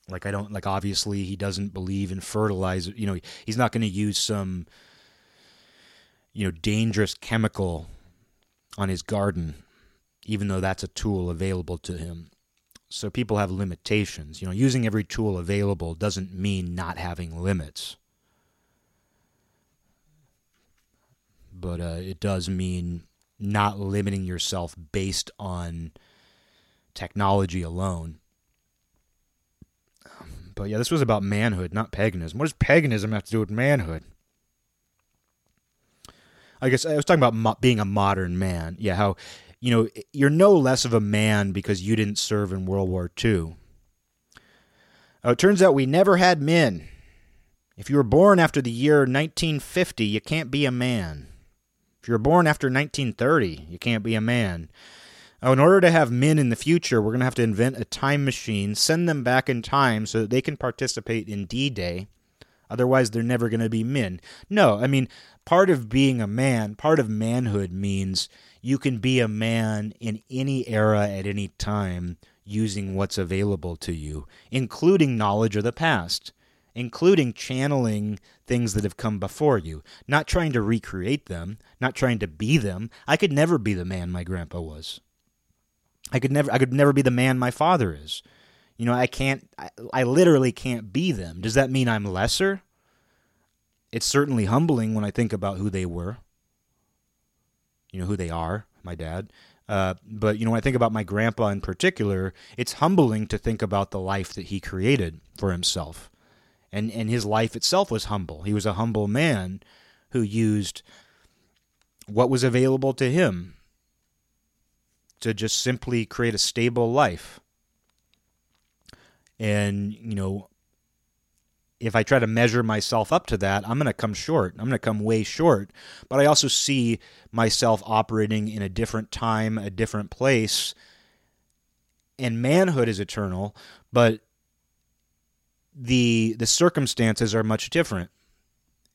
Like I don't like obviously he doesn't believe in fertilizer. You know, he's not going to use some you know dangerous chemical on his garden even though that's a tool available to him. So people have limitations. You know, using every tool available doesn't mean not having limits. But uh, it does mean not limiting yourself based on technology alone. But yeah, this was about manhood, not paganism. What does paganism have to do with manhood? I guess I was talking about mo- being a modern man. Yeah, how you know, you're no less of a man because you didn't serve in World War II. Oh, it turns out we never had men. If you were born after the year 1950, you can't be a man. If you were born after 1930, you can't be a man. Oh, in order to have men in the future, we're going to have to invent a time machine, send them back in time so that they can participate in D Day. Otherwise, they're never going to be men. No, I mean, part of being a man, part of manhood means you can be a man in any era at any time using what's available to you, including knowledge of the past, including channeling things that have come before you, not trying to recreate them, not trying to be them. I could never be the man my grandpa was. I could never I could never be the man my father is. You know, I can't I, I literally can't be them. Does that mean I'm lesser? It's certainly humbling when I think about who they were you know who they are, my dad. Uh, but you know, when I think about my grandpa in particular, it's humbling to think about the life that he created for himself, and and his life itself was humble. He was a humble man who used what was available to him to just simply create a stable life. And you know, if I try to measure myself up to that, I'm going to come short. I'm going to come way short. But I also see myself operating in a different time, a different place. And manhood is eternal, but the the circumstances are much different.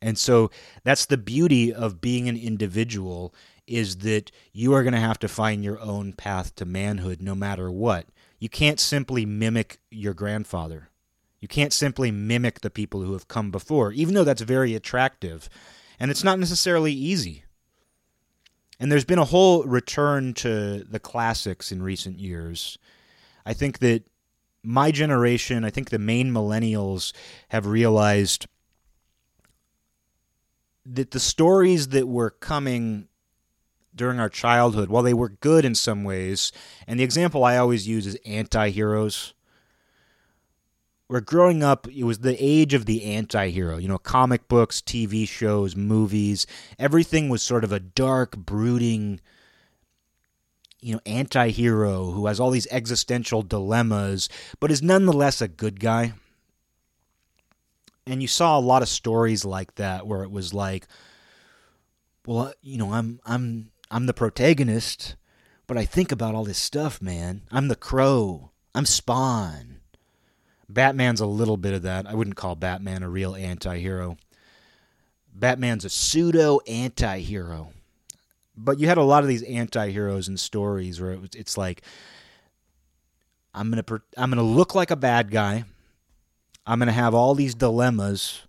And so that's the beauty of being an individual is that you are going to have to find your own path to manhood no matter what. You can't simply mimic your grandfather you can't simply mimic the people who have come before, even though that's very attractive. And it's not necessarily easy. And there's been a whole return to the classics in recent years. I think that my generation, I think the main millennials have realized that the stories that were coming during our childhood, while they were good in some ways, and the example I always use is anti heroes where growing up, it was the age of the anti hero. You know, comic books, TV shows, movies, everything was sort of a dark, brooding, you know, anti hero who has all these existential dilemmas, but is nonetheless a good guy. And you saw a lot of stories like that where it was like, well, uh, you know, I'm I'm I'm the protagonist, but I think about all this stuff, man. I'm the crow. I'm Spawn. Batman's a little bit of that. I wouldn't call Batman a real anti hero. Batman's a pseudo anti hero. But you had a lot of these anti heroes in stories where it it's like, I'm gonna I'm gonna look like a bad guy. I'm gonna have all these dilemmas.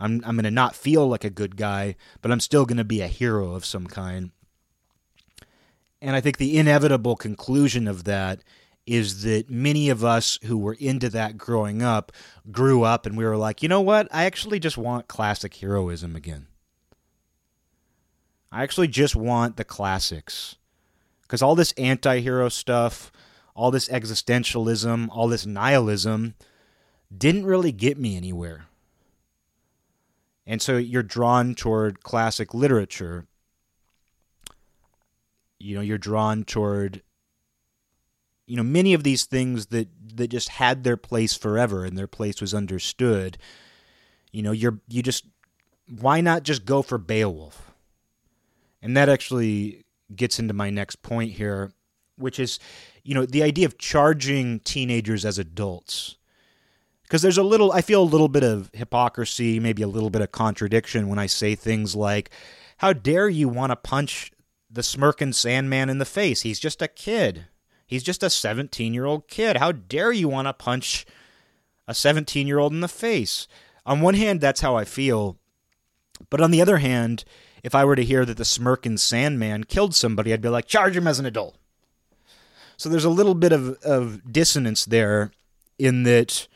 I'm I'm gonna not feel like a good guy, but I'm still gonna be a hero of some kind. And I think the inevitable conclusion of that is that many of us who were into that growing up grew up and we were like, you know what? I actually just want classic heroism again. I actually just want the classics. Because all this anti hero stuff, all this existentialism, all this nihilism didn't really get me anywhere. And so you're drawn toward classic literature. You know, you're drawn toward you know many of these things that that just had their place forever and their place was understood you know you're you just why not just go for beowulf and that actually gets into my next point here which is you know the idea of charging teenagers as adults because there's a little i feel a little bit of hypocrisy maybe a little bit of contradiction when i say things like how dare you want to punch the smirking Sandmann in the face he's just a kid He's just a 17 year old kid. How dare you want to punch a 17 year old in the face. On one hand, that's how I feel. But on the other hand, if I were to hear that the smirking Sandmann killed somebody, I'd be like, charge him as an adult. So there's a little bit of, of dissonance there in that,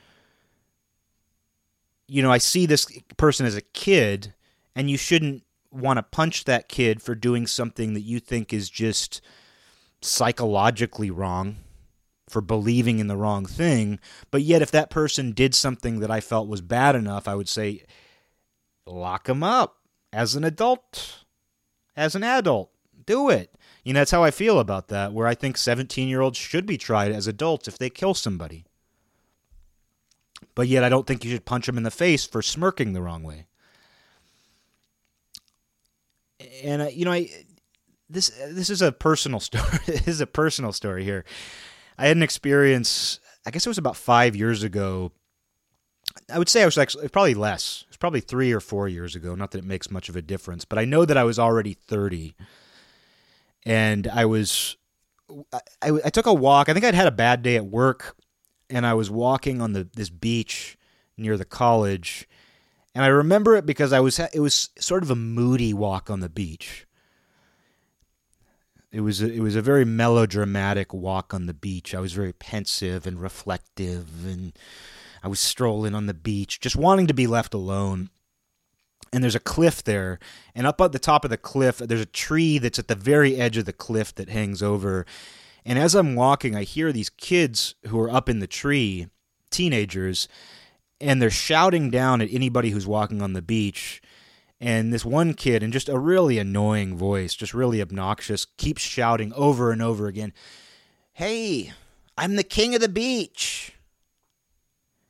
you know, I see this person as a kid, and you shouldn't want to punch that kid for doing something that you think is just psychologically wrong for believing in the wrong thing. But yet, if that person did something that I felt was bad enough, I would say, lock him up as an adult, as an adult. Do it. You know, that's how I feel about that, where I think 17 year olds should be tried as adults if they kill somebody. But yet, I don't think you should punch them in the face for smirking the wrong way. And, uh, you know, I, this this is a personal story. this is a personal story here. I had an experience. I guess it was about five years ago. I would say I was actually probably less. It was probably three or four years ago. Not that it makes much of a difference, but I know that I was already thirty and I was I, I, took a walk. I think I'd had a bad day at work, and I was walking on the this beach near the college, and I remember it because I was it was sort of a moody walk on the beach. It was a, it was a very melodramatic walk on the beach. I was very pensive and reflective, and I was strolling on the beach, just wanting to be left alone. And there's a cliff there and up at the top of the cliff there's a tree that's at the very edge of the cliff that hangs over. And as i'm walking i hear these kids who are up in the tree teenagers and they're shouting down at anybody who's walking on the beach. And this one kid in just a really annoying voice just really obnoxious keeps shouting over and over again hey i'm the king of the beach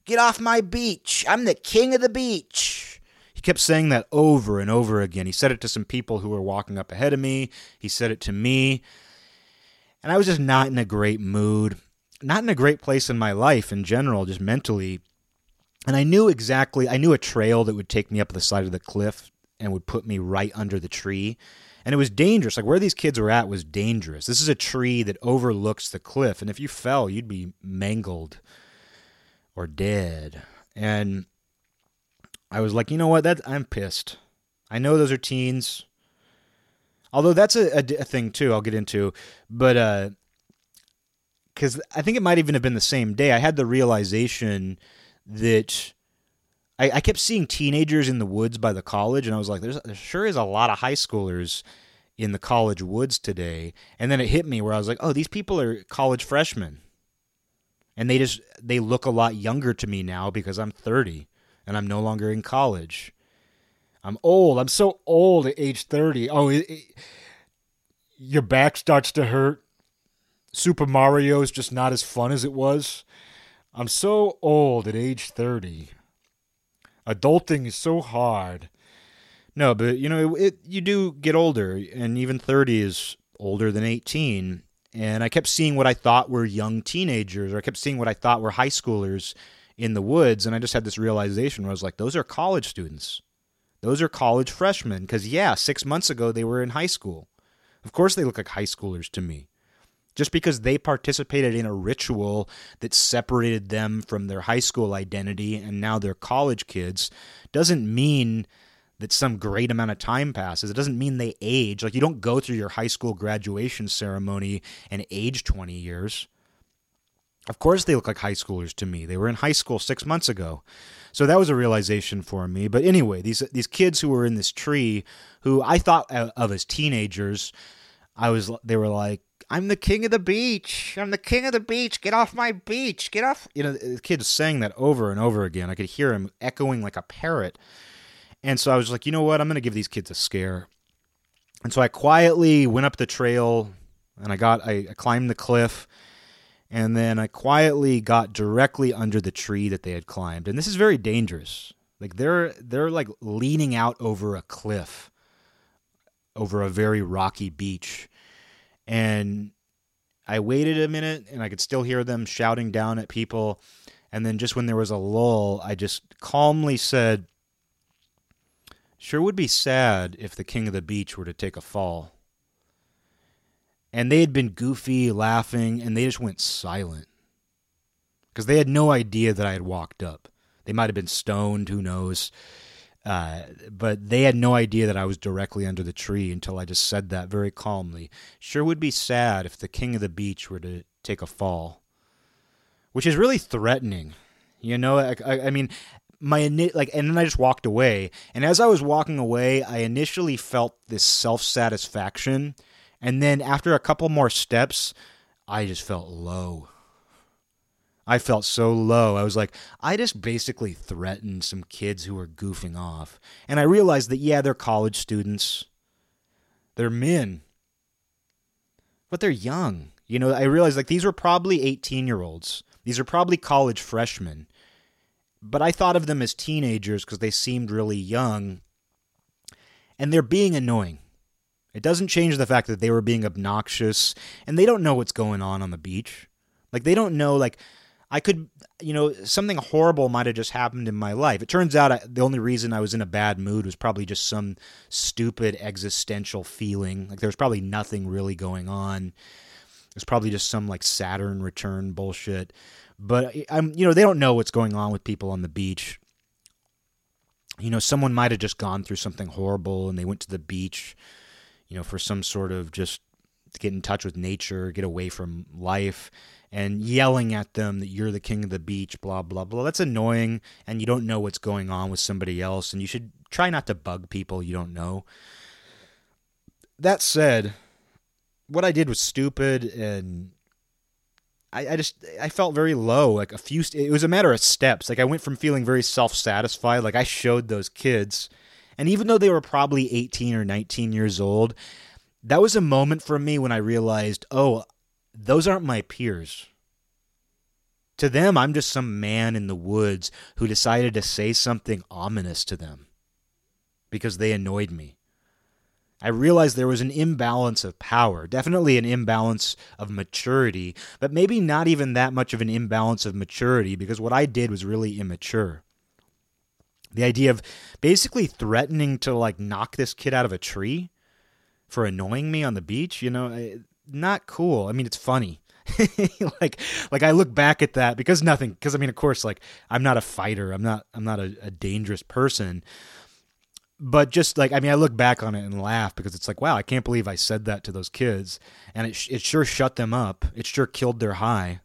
get off my beach i'm the king of the beach He kept saying that over and over again. He said it to some people who were walking up ahead of me. He said it to me. And I was just not in a great mood, not in a great place in my life in general, just mentally. And I knew exactly, I knew a trail that would take me up the side of the cliff and would put me right under the tree. And it was dangerous. Like where these kids were at was dangerous. This is a tree that overlooks the cliff. And if you fell, you'd be mangled or dead. And I was like, you know what? That I'm pissed. I know those are teens. Although that's a, a, a thing too, I'll get into. But uh, because I think it might even have been the same day. I had the realization that I, I, kept seeing teenagers in the woods by the college, and I was like, "There's there sure is a lot of high schoolers in the college woods today." And then it hit me where I was like, "Oh, these people are college freshmen, and they just they look a lot younger to me now because I'm 30." and I'm no longer in college. I'm old. I'm so old at age 30. Oh, it, it, your back starts to hurt. Super Mario is just not as fun as it was. I'm so old at age 30. Adulting is so hard. No, but you know, it, you do get older, and even 30 is older than 18. And I kept seeing what I thought were young teenagers, or I kept seeing what I thought were high schoolers in the woods. And I just had this realization where I was like, those are college students. Those are college freshmen. Because, yeah, six months ago they were in high school. Of course, they look like high schoolers to me. Just because they participated in a ritual that separated them from their high school identity and now they're college kids doesn't mean that some great amount of time passes. It doesn't mean they age. Like, you don't go through your high school graduation ceremony and age 20 years. Of course, they look like high schoolers to me. They were in high school six months ago. So that was a realization for me. But anyway, these these kids who were in this tree, who I thought of as teenagers, I was they were like, "I'm the king of the beach. I'm the king of the beach. Get off my beach. Get off." You know, the kids saying that over and over again. I could hear him echoing like a parrot. And so I was like, you know what? I'm going to give these kids a scare. And so I quietly went up the trail, and I got I, I climbed the cliff and then I quietly got directly under the tree that they had climbed. And this is very dangerous. Like they're they're like leaning out over a cliff over a very rocky beach. And I waited a minute and I could still hear them shouting down at people. And then just when there was a lull, I just calmly said, Sure would be sad if the king of the beach were to take a fall and they had been goofy, laughing, and they just went silent. because they had no idea that I had walked up. They might have been stoned, who knows. Uh, but they had no idea that I was directly under the tree until I just said that very calmly. Sure would be sad if the king of the beach were to take a fall, which is really threatening. You know, I, I, I mean, my like, and then I just walked away. And as I was walking away, I initially felt this self satisfaction, and then after a couple more steps, I just felt low. I felt so low. I was like, I just basically threatened some kids who were goofing off. And I realized that, yeah, they're college students, they're men, but they're young. You know, I realized like these were probably 18 year olds, these are probably college freshmen. But I thought of them as teenagers because they seemed really young. And they're being annoying. It doesn't change the fact that they were being obnoxious and they don't know what's going on on the beach. Like, they don't know, like, I could, you know, something horrible might have just happened in my life. It turns out I, the only reason I was in a bad mood was probably just some stupid existential feeling. Like there was probably nothing really going on. It was probably just some like Saturn return bullshit. But I'm, you know, they don't know what's going on with people on the beach. You know, someone might have just gone through something horrible and they went to the beach, you know, for some sort of just to get in touch with nature, get away from life and yelling at them that you're the king of the beach, blah, blah, blah. That's annoying, and you don't know what's going on with somebody else, and you should try not to bug people you don't know. That said, what I did was stupid, and I, I just I felt very low. Like a few, it was a matter of steps. Like I went from feeling very self satisfied, like I showed those kids, and even though they were probably 18 or 19 years old, that was a moment for me when I realized, oh, those aren't my peers. To them, I'm just some man in the woods who decided to say something ominous to them because they annoyed me. I realized there was an imbalance of power, definitely an imbalance of maturity, but maybe not even that much of an imbalance of maturity because what I did was really immature. The idea of basically threatening to like knock this kid out of a tree for annoying me on the beach, you know, eh, not cool. I mean, it's funny. like like I look back at that because nothing because I mean of course like I'm not a fighter. I'm not I'm not a, a dangerous person. But just like I mean I look back on it and laugh because it's like wow, I can't believe I said that to those kids and it it sure shut them up. It sure killed their high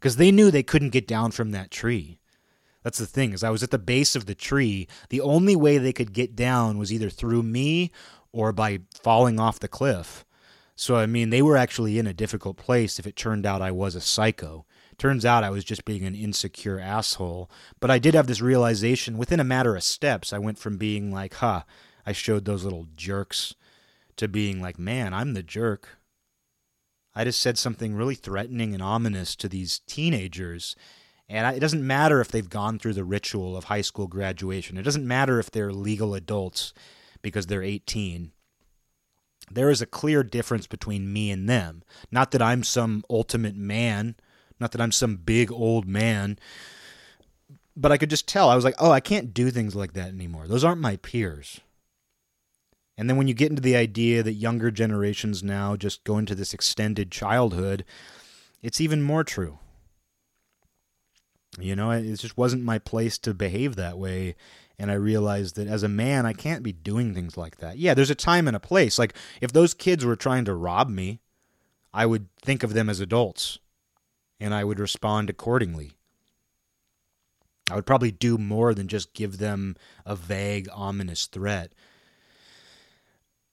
cuz they knew they couldn't get down from that tree. That's the thing is I was at the base of the tree. The only way they could get down was either through me or by falling off the cliff. So, I mean, they were actually in a difficult place if it turned out I was a psycho. Turns out I was just being an insecure asshole. But I did have this realization within a matter of steps. I went from being like, huh, I showed those little jerks, to being like, man, I'm the jerk. I just said something really threatening and ominous to these teenagers. And it doesn't matter if they've gone through the ritual of high school graduation, it doesn't matter if they're legal adults because they're 18 there is a clear difference between me and them. Not that I'm some ultimate man, not that I'm some big old man, but I could just tell. I was like, oh, I can't do things like that anymore. Those aren't my peers. And then when you get into the idea that younger generations now just go into this extended childhood, it's even more true. You know, it just wasn't my place to behave that way and I realized that as a man, I can't be doing things like that. Yeah, there's a time and a place. Like, if those kids were trying to rob me, I would think of them as adults and I would respond accordingly. I would probably do more than just give them a vague, ominous threat.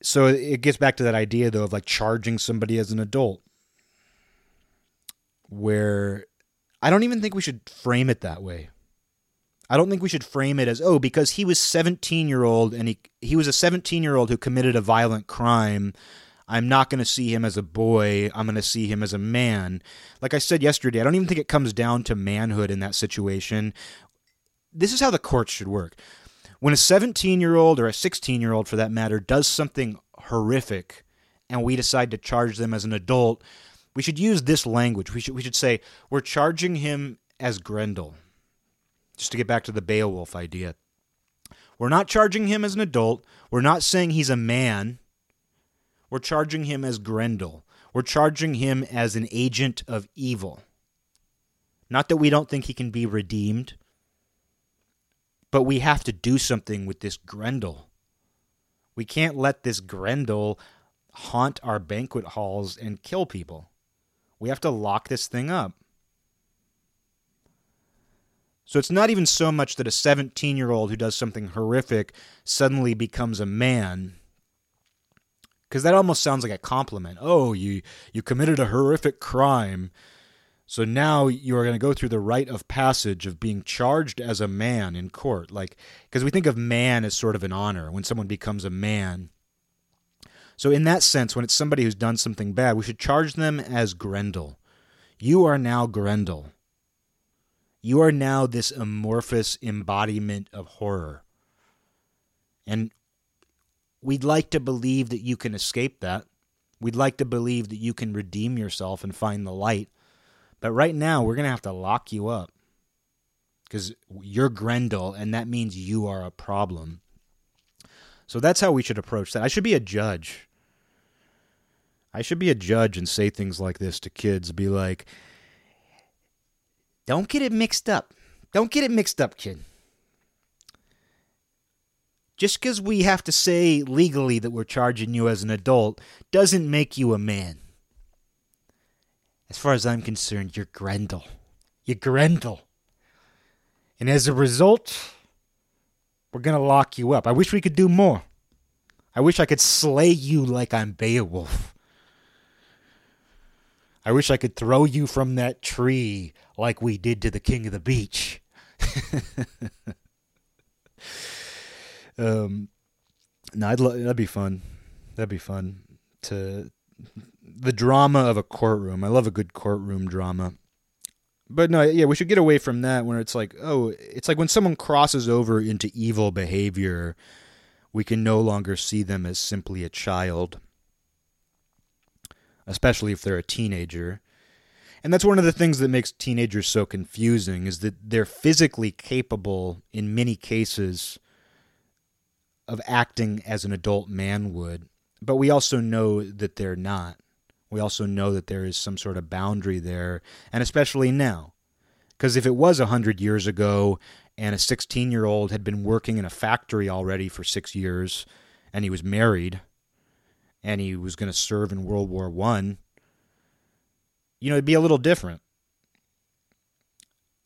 So it gets back to that idea, though, of like charging somebody as an adult, where I don't even think we should frame it that way. I don't think we should frame it as oh because he was 17 year old and he he was a 17 year old who committed a violent crime. I'm not going to see him as a boy. I'm going to see him as a man. Like I said yesterday, I don't even think it comes down to manhood in that situation. This is how the courts should work. When a 17 year old or a 16 year old, for that matter, does something horrific and we decide to charge them as an adult, we should use this language. We should, we should say, we're charging him as Grendel just to get back to the Beowulf idea. We're not charging him as an adult. We're not saying he's a man. We're charging him as Grendel. We're charging him as an agent of evil. Not that we don't think he can be redeemed, but we have to do something with this Grendel. We can't let this Grendel haunt our banquet halls and kill people. We have to lock this thing up. So it's not even so much that a 17 year old who does something horrific suddenly becomes a man. Because that almost sounds like a compliment. Oh, you, you committed a horrific crime. So now you are going to go through the rite of passage of being charged as a man in court. Like, because we think of man as sort of an honor when someone becomes a man. So, in that sense, when it's somebody who's done something bad, we should charge them as Grendel. You are now Grendel. You are now this amorphous embodiment of horror. And we'd like to believe that you can escape that. We'd like to believe that you can redeem yourself and find the light. But right now, we're going to have to lock you up because you're Grendel, and that means you are a problem. So that's how we should approach that. I should be a judge. I should be a judge and say things like this to kids. Be like, don't get it mixed up. Don't get it mixed up, kid. Just because we have to say legally that we're charging you as an adult doesn't make you a man. As far as I'm concerned, you're Grendel. You're Grendel. And as a result, we're going to lock you up. I wish we could do more. I wish I could slay you like I'm Beowulf. I wish I could throw you from that tree like we did to the king of the beach. um, no, I'd lo- that'd be fun. That'd be fun to the drama of a courtroom. I love a good courtroom drama. But no, yeah, we should get away from that when it's like, oh, it's like when someone crosses over into evil behavior, we can no longer see them as simply a child especially if they're a teenager. And that's one of the things that makes teenagers so confusing is that they're physically capable in many cases of acting as an adult man would, but we also know that they're not. We also know that there is some sort of boundary there, and especially now. Because if it was a 100 years ago and a 16 year old had been working in a factory already for six years and he was married, and he was going to serve in World War One, you know, it'd be a little different.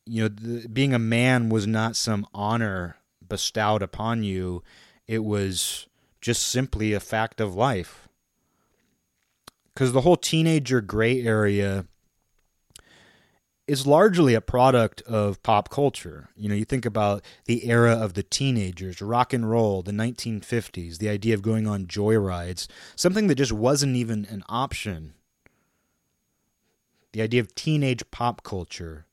You know, the, being a man was not some honor bestowed upon you; it was just simply a fact of life. Because the whole teenager gray area is largely a product of pop culture. You know, you think about the era of the teenagers, rock and roll, the 1950s, the idea of going on joyrides, something that just wasn't even an option. The idea of teenage pop culture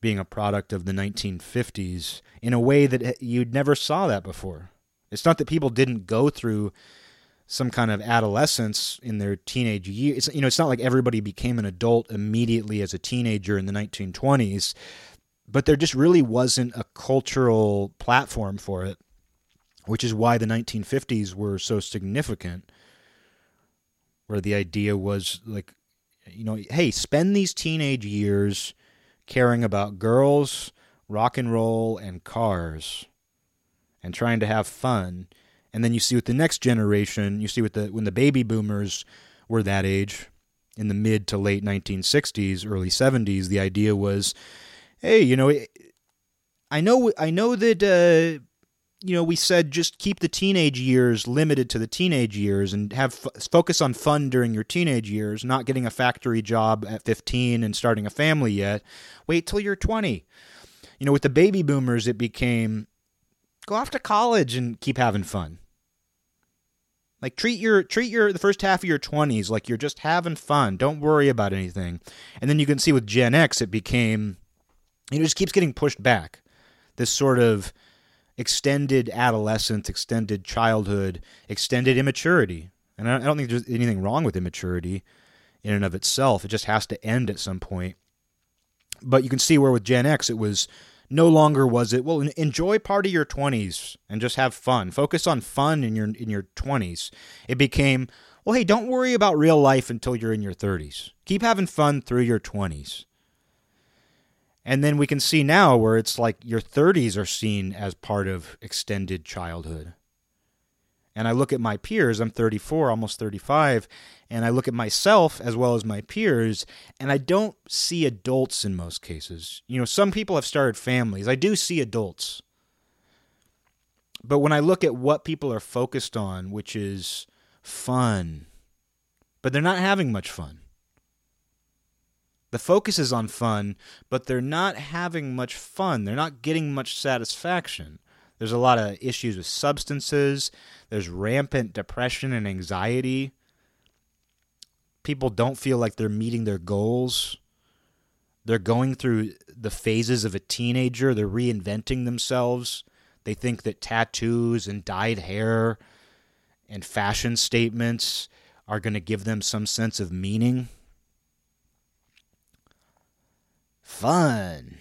being a product of the 1950s in a way that eh, you'd never saw that before. It's not that people didn't go through some kind of adolescence in their teenage years. you know, it's not like everybody became an adult immediately as a teenager in the 1920s, but there just really wasn't a cultural platform for it, which is why the 1950s were so significant. Where the idea was like, you know, hey, spend these teenage years caring about girls, rock and roll, and cars, and trying to have fun. And then you see with the next generation, you see with the when the baby boomers were that age in the mid to late 1960s, early 70s, the idea was, hey, you know, I know I know that uh, you know we said just keep the teenage years limited to the teenage years and have f- focus on fun during your teenage years, not getting a factory job at 15 and starting a family yet. Wait till you're 20. You know, with the baby boomers, it became Go off to college and keep having fun. Like treat your treat your the first half of your 20s like you're just having fun. Don't worry about anything. And then you can see with Gen X it became you it just keeps getting pushed back. This sort of extended adolescence, extended childhood, extended immaturity. And I don't think there's anything wrong with immaturity in and of itself. It just has to end at some point. But you can see where with Gen X it was no longer was it well enjoy part of your 20s and just have fun focus on fun in your in your 20s it became well hey don't worry about real life until you're in your 30s keep having fun through your 20s And then we can see now where it's like your 30s are seen as part of extended childhood. And I look at my peers, I'm 34, almost 35, and I look at myself as well as my peers, and I don't see adults in most cases. You know, some people have started families. I do see adults. But when I look at what people are focused on, which is fun, but they're not having much fun. The focus is on fun, but they're not having much fun. They're not getting much satisfaction. There's a lot of issues with substances. There's rampant depression and anxiety. People don't feel like they're meeting their goals. They're going through the phases of a teenager. They're reinventing themselves. They think that tattoos and dyed hair and fashion statements are going to give them some sense of meaning. Fun.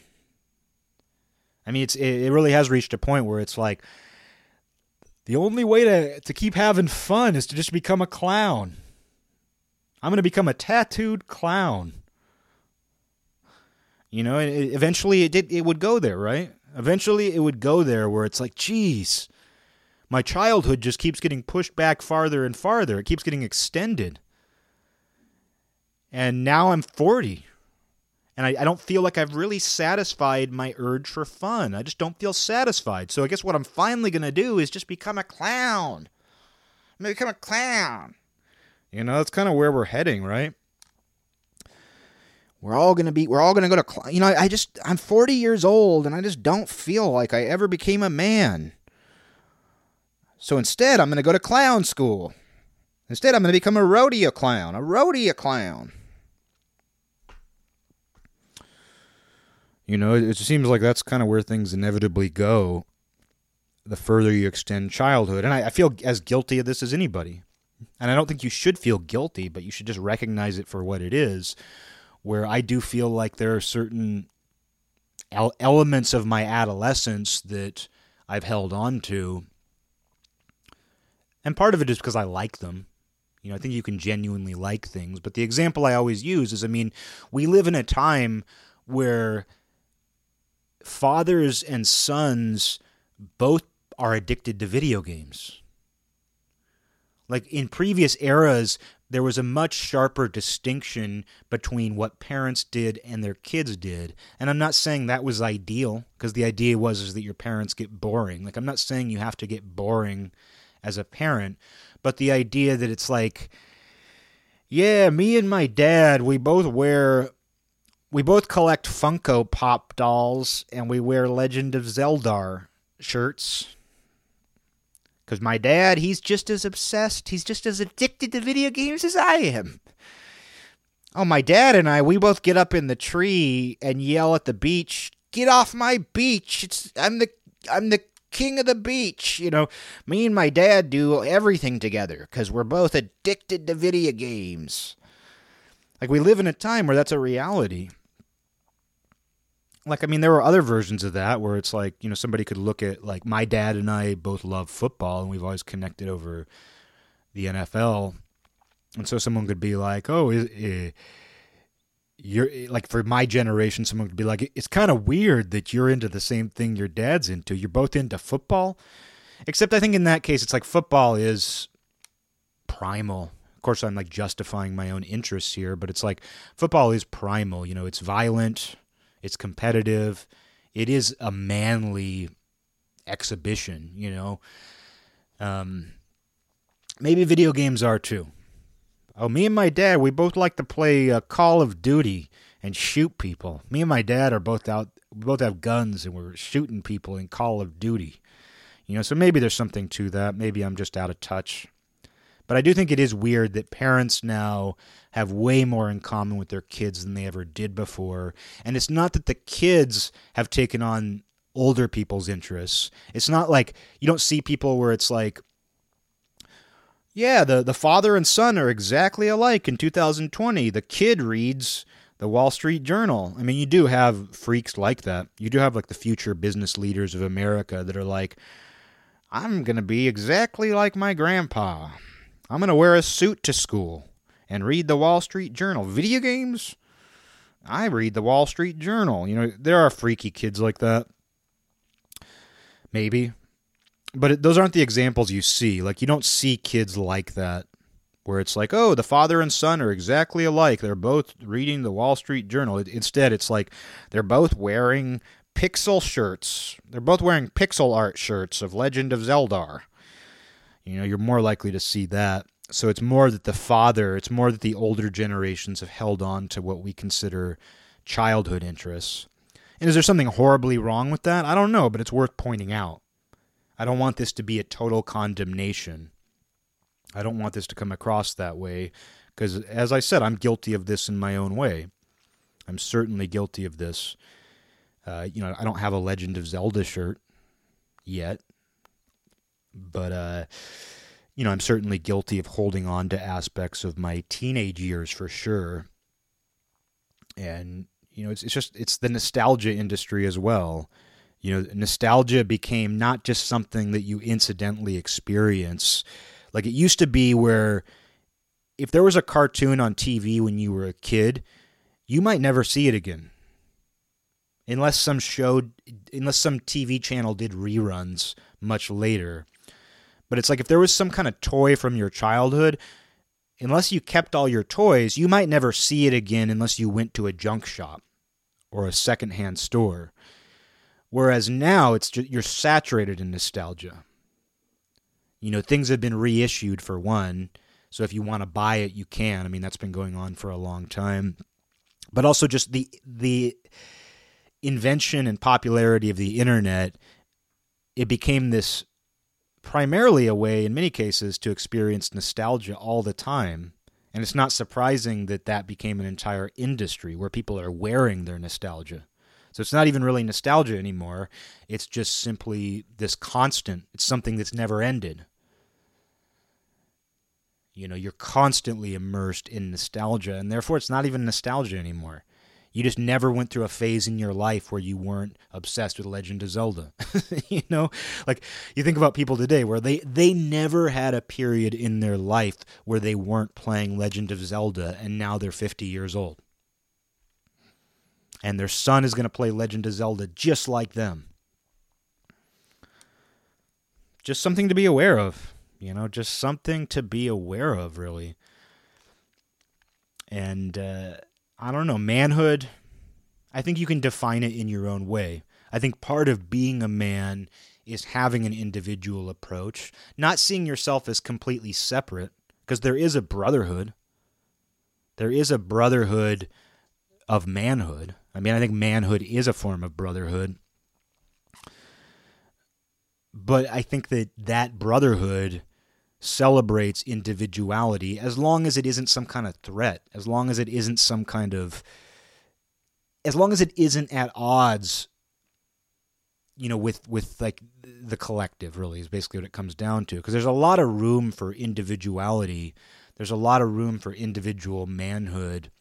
I mean, it's it really has reached a point where it's like the only way to to keep having fun is to just become a clown. I'm going to become a tattooed clown. You know, eventually it did it would go there, right? Eventually it would go there where it's like, geez, my childhood just keeps getting pushed back farther and farther. It keeps getting extended. And now I'm 40. And I, I, don't feel like I've really satisfied my urge for fun. I just don't feel satisfied. So I guess what I'm finally to do is just become a clown. I'm to become a clown. You know, that's kind of where we're heading, right? We're all to be, we're all to go to, cl- you know, I just, I'm 40 years old and I just don't feel like I ever became a man. So instead, I'm to go to clown school. Instead, I'm to become a rodeo clown, a rodeo clown. You know, it, it seems like that's kind of where things inevitably go the further you extend childhood. And I, I feel as guilty of this as anybody. And I don't think you should feel guilty, but you should just recognize it for what it is. Where I do feel like there are certain elements of my adolescence that I've held on to and part of it is because I like them. You know, I think you can genuinely like things. But the example I always use is I mean, we live in a time where fathers and sons both are addicted to video games. Like in previous eras, there was a much sharper distinction between what parents did and their kids did. And I'm not saying that was ideal, because the idea was is that your parents get boring. Like I'm not saying you have to get boring as a parent, but the idea that it's like, yeah, me and my dad, we both wear, we both collect Funko Pop dolls, and we wear Legend of Zelda shirts. Because my dad, he's just as obsessed, he's just as addicted to video games as I am. Oh, my dad and I, we both get up in the tree and yell at the beach, "Get off my beach! It's I'm the I'm the king of the beach. You know, me and my dad do everything together because we're both addicted to video games. Like, we live in a time where that's a reality. Like, I mean, there were other versions of that where it's like, you know, somebody could look at, like, my dad and I both love football and we've always connected over the NFL. And so someone could be like, oh, is, is you're eh, like for my generation, someone would be like, it's kind of weird that you're into the same thing your dad's into. You're both into football, except I think in that case, it's like football is primal. Course, I'm like justifying my own interests here, but it's like football is primal. You know, it's violent, it's competitive, it is a manly exhibition. You know, um, maybe video games are too. Oh, me and my dad, we both like to play uh, Call of Duty and shoot people. Me and my dad are both out. We both have guns, and we're shooting people in Call of Duty. You know, so maybe there's something to that. Maybe I'm just out of touch. But I do think it is weird that parents now have way more in common with their kids than they ever did before. And it's not that the kids have taken on older people's interests. It's not like you don't see people where it's like, yeah, the, the father and son are exactly alike in 2020. The kid reads the Wall Street Journal. I mean, you do have freaks like that. You do have like the future business leaders of America that are like, I'm going to be exactly like my grandpa. I'm going to wear a suit to school and read the Wall Street Journal. Video games? I read the Wall Street Journal. You know, there are freaky kids like that. Maybe. But it, those aren't the examples you see. Like, you don't see kids like that where it's like, oh, the father and son are exactly alike. They're both reading the Wall Street Journal. Instead, it's like they're both wearing pixel shirts. They're both wearing pixel art shirts of Legend of Zelda. You know, you're more likely to see that. So it's more that the father, it's more that the older generations have held on to what we consider childhood interests. And is there something horribly wrong with that? I don't know, but it's worth pointing out. I don't want this to be a total condemnation. I don't want this to come across that way because, as I said, I'm guilty of this in my own way. I'm certainly guilty of this. Uh, you know, I don't have a Legend of Zelda shirt yet, but uh, you know, I'm certainly guilty of holding on to aspects of my teenage years for sure. And you know, it's it's just it's the nostalgia industry as well. You know, nostalgia became not just something that you incidentally experience. Like it used to be where if there was a cartoon on TV when you were a kid, you might never see it again. Unless some show unless some TV channel did reruns much later. But it's like if there was some kind of toy from your childhood, unless you kept all your toys, you might never see it again unless you went to a junk shop or a secondhand store. Whereas now it's just, you're saturated in nostalgia. You know, things have been reissued for one, so if you want to buy it, you can. I mean, that's been going on for a long time. But also just the the invention and popularity of the internet, it became this primarily a way, in many cases, to experience nostalgia all the time. And it's not surprising that that became an entire industry where people are wearing their nostalgia. So it's not even really nostalgia anymore. It's just simply this constant. It's something that's never ended. You know, you're constantly immersed in nostalgia, and therefore it's not even nostalgia anymore. You just never went through a phase in your life where you weren't obsessed with Legend of Zelda. you know, like you think about people today where they they never had a period in their life where they weren't playing Legend of Zelda and now they're 50 years old. And their son is going to play Legend of Zelda just like them. Just something to be aware of, you know, just something to be aware of really. And uh I don't know, manhood. I think you can define it in your own way. I think part of being a man is having an individual approach, not seeing yourself as completely separate, because there is a brotherhood. There is a brotherhood of manhood. I mean, I think manhood is a form of brotherhood. But I think that that brotherhood celebrates individuality as long as it isn't some kind of threat, as long as it isn't some kind of as long as it isn't at odds you know with with like the collective really is basically what it comes down to. Because there's a lot of room for individuality. There's a lot of room for individual manhood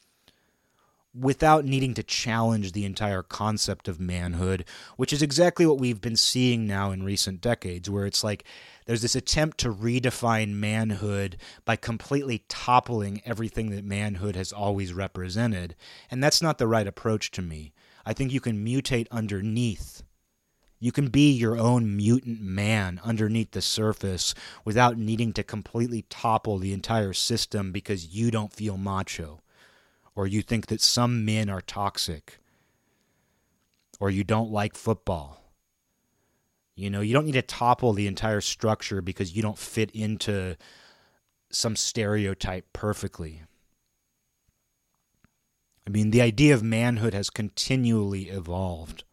without needing to challenge the entire concept of manhood, which is exactly what we've been seeing now in recent decades, where it's like there's this attempt to redefine manhood by completely toppling everything that manhood has always represented. And that's not the right approach to me. I think you can mutate underneath. You can be your own mutant man underneath the surface without needing to completely topple the entire system because you don't feel macho or you think that some men are toxic, or you don't like football. You know, you don't need to topple the entire structure because you don't fit into some stereotype perfectly. I mean, the idea of manhood has continually evolved.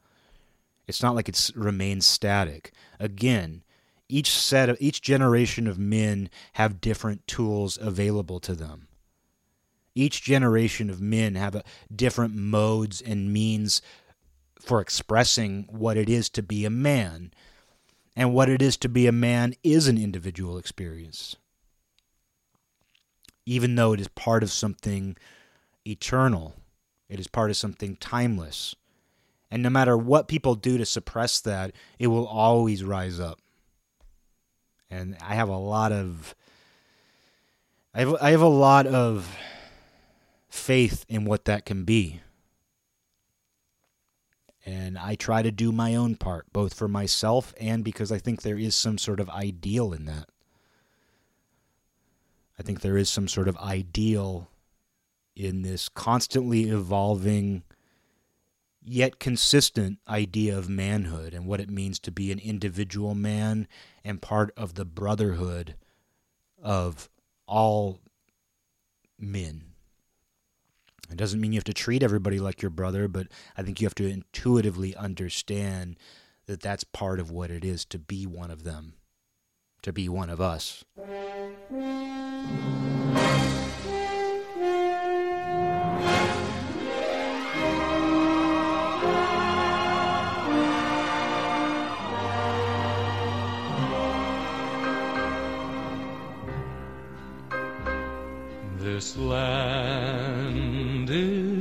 It's not like it's remained static. Again, each set of each generation of men have different tools available to them each generation of men have a different modes and means for expressing what it is to be a man. And what it is to be a man is an individual experience. Even though it is part of something eternal, it is part of something timeless. And no matter what people do to suppress that, it will always rise up. And I have a lot of I have I have a lot of faith in what that can be. And I try to do my own part, both for myself and because I think there is some sort of ideal in that. I think there is some sort of ideal in this constantly evolving yet consistent idea of manhood and what it means to be an individual man and part of the brotherhood of all men. It doesn't mean you have to treat everybody like your brother, but I think you have to intuitively understand that that's part of what it is to be one of them, to be one of us. This land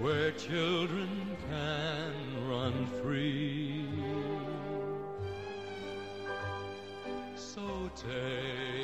where children can run free. So take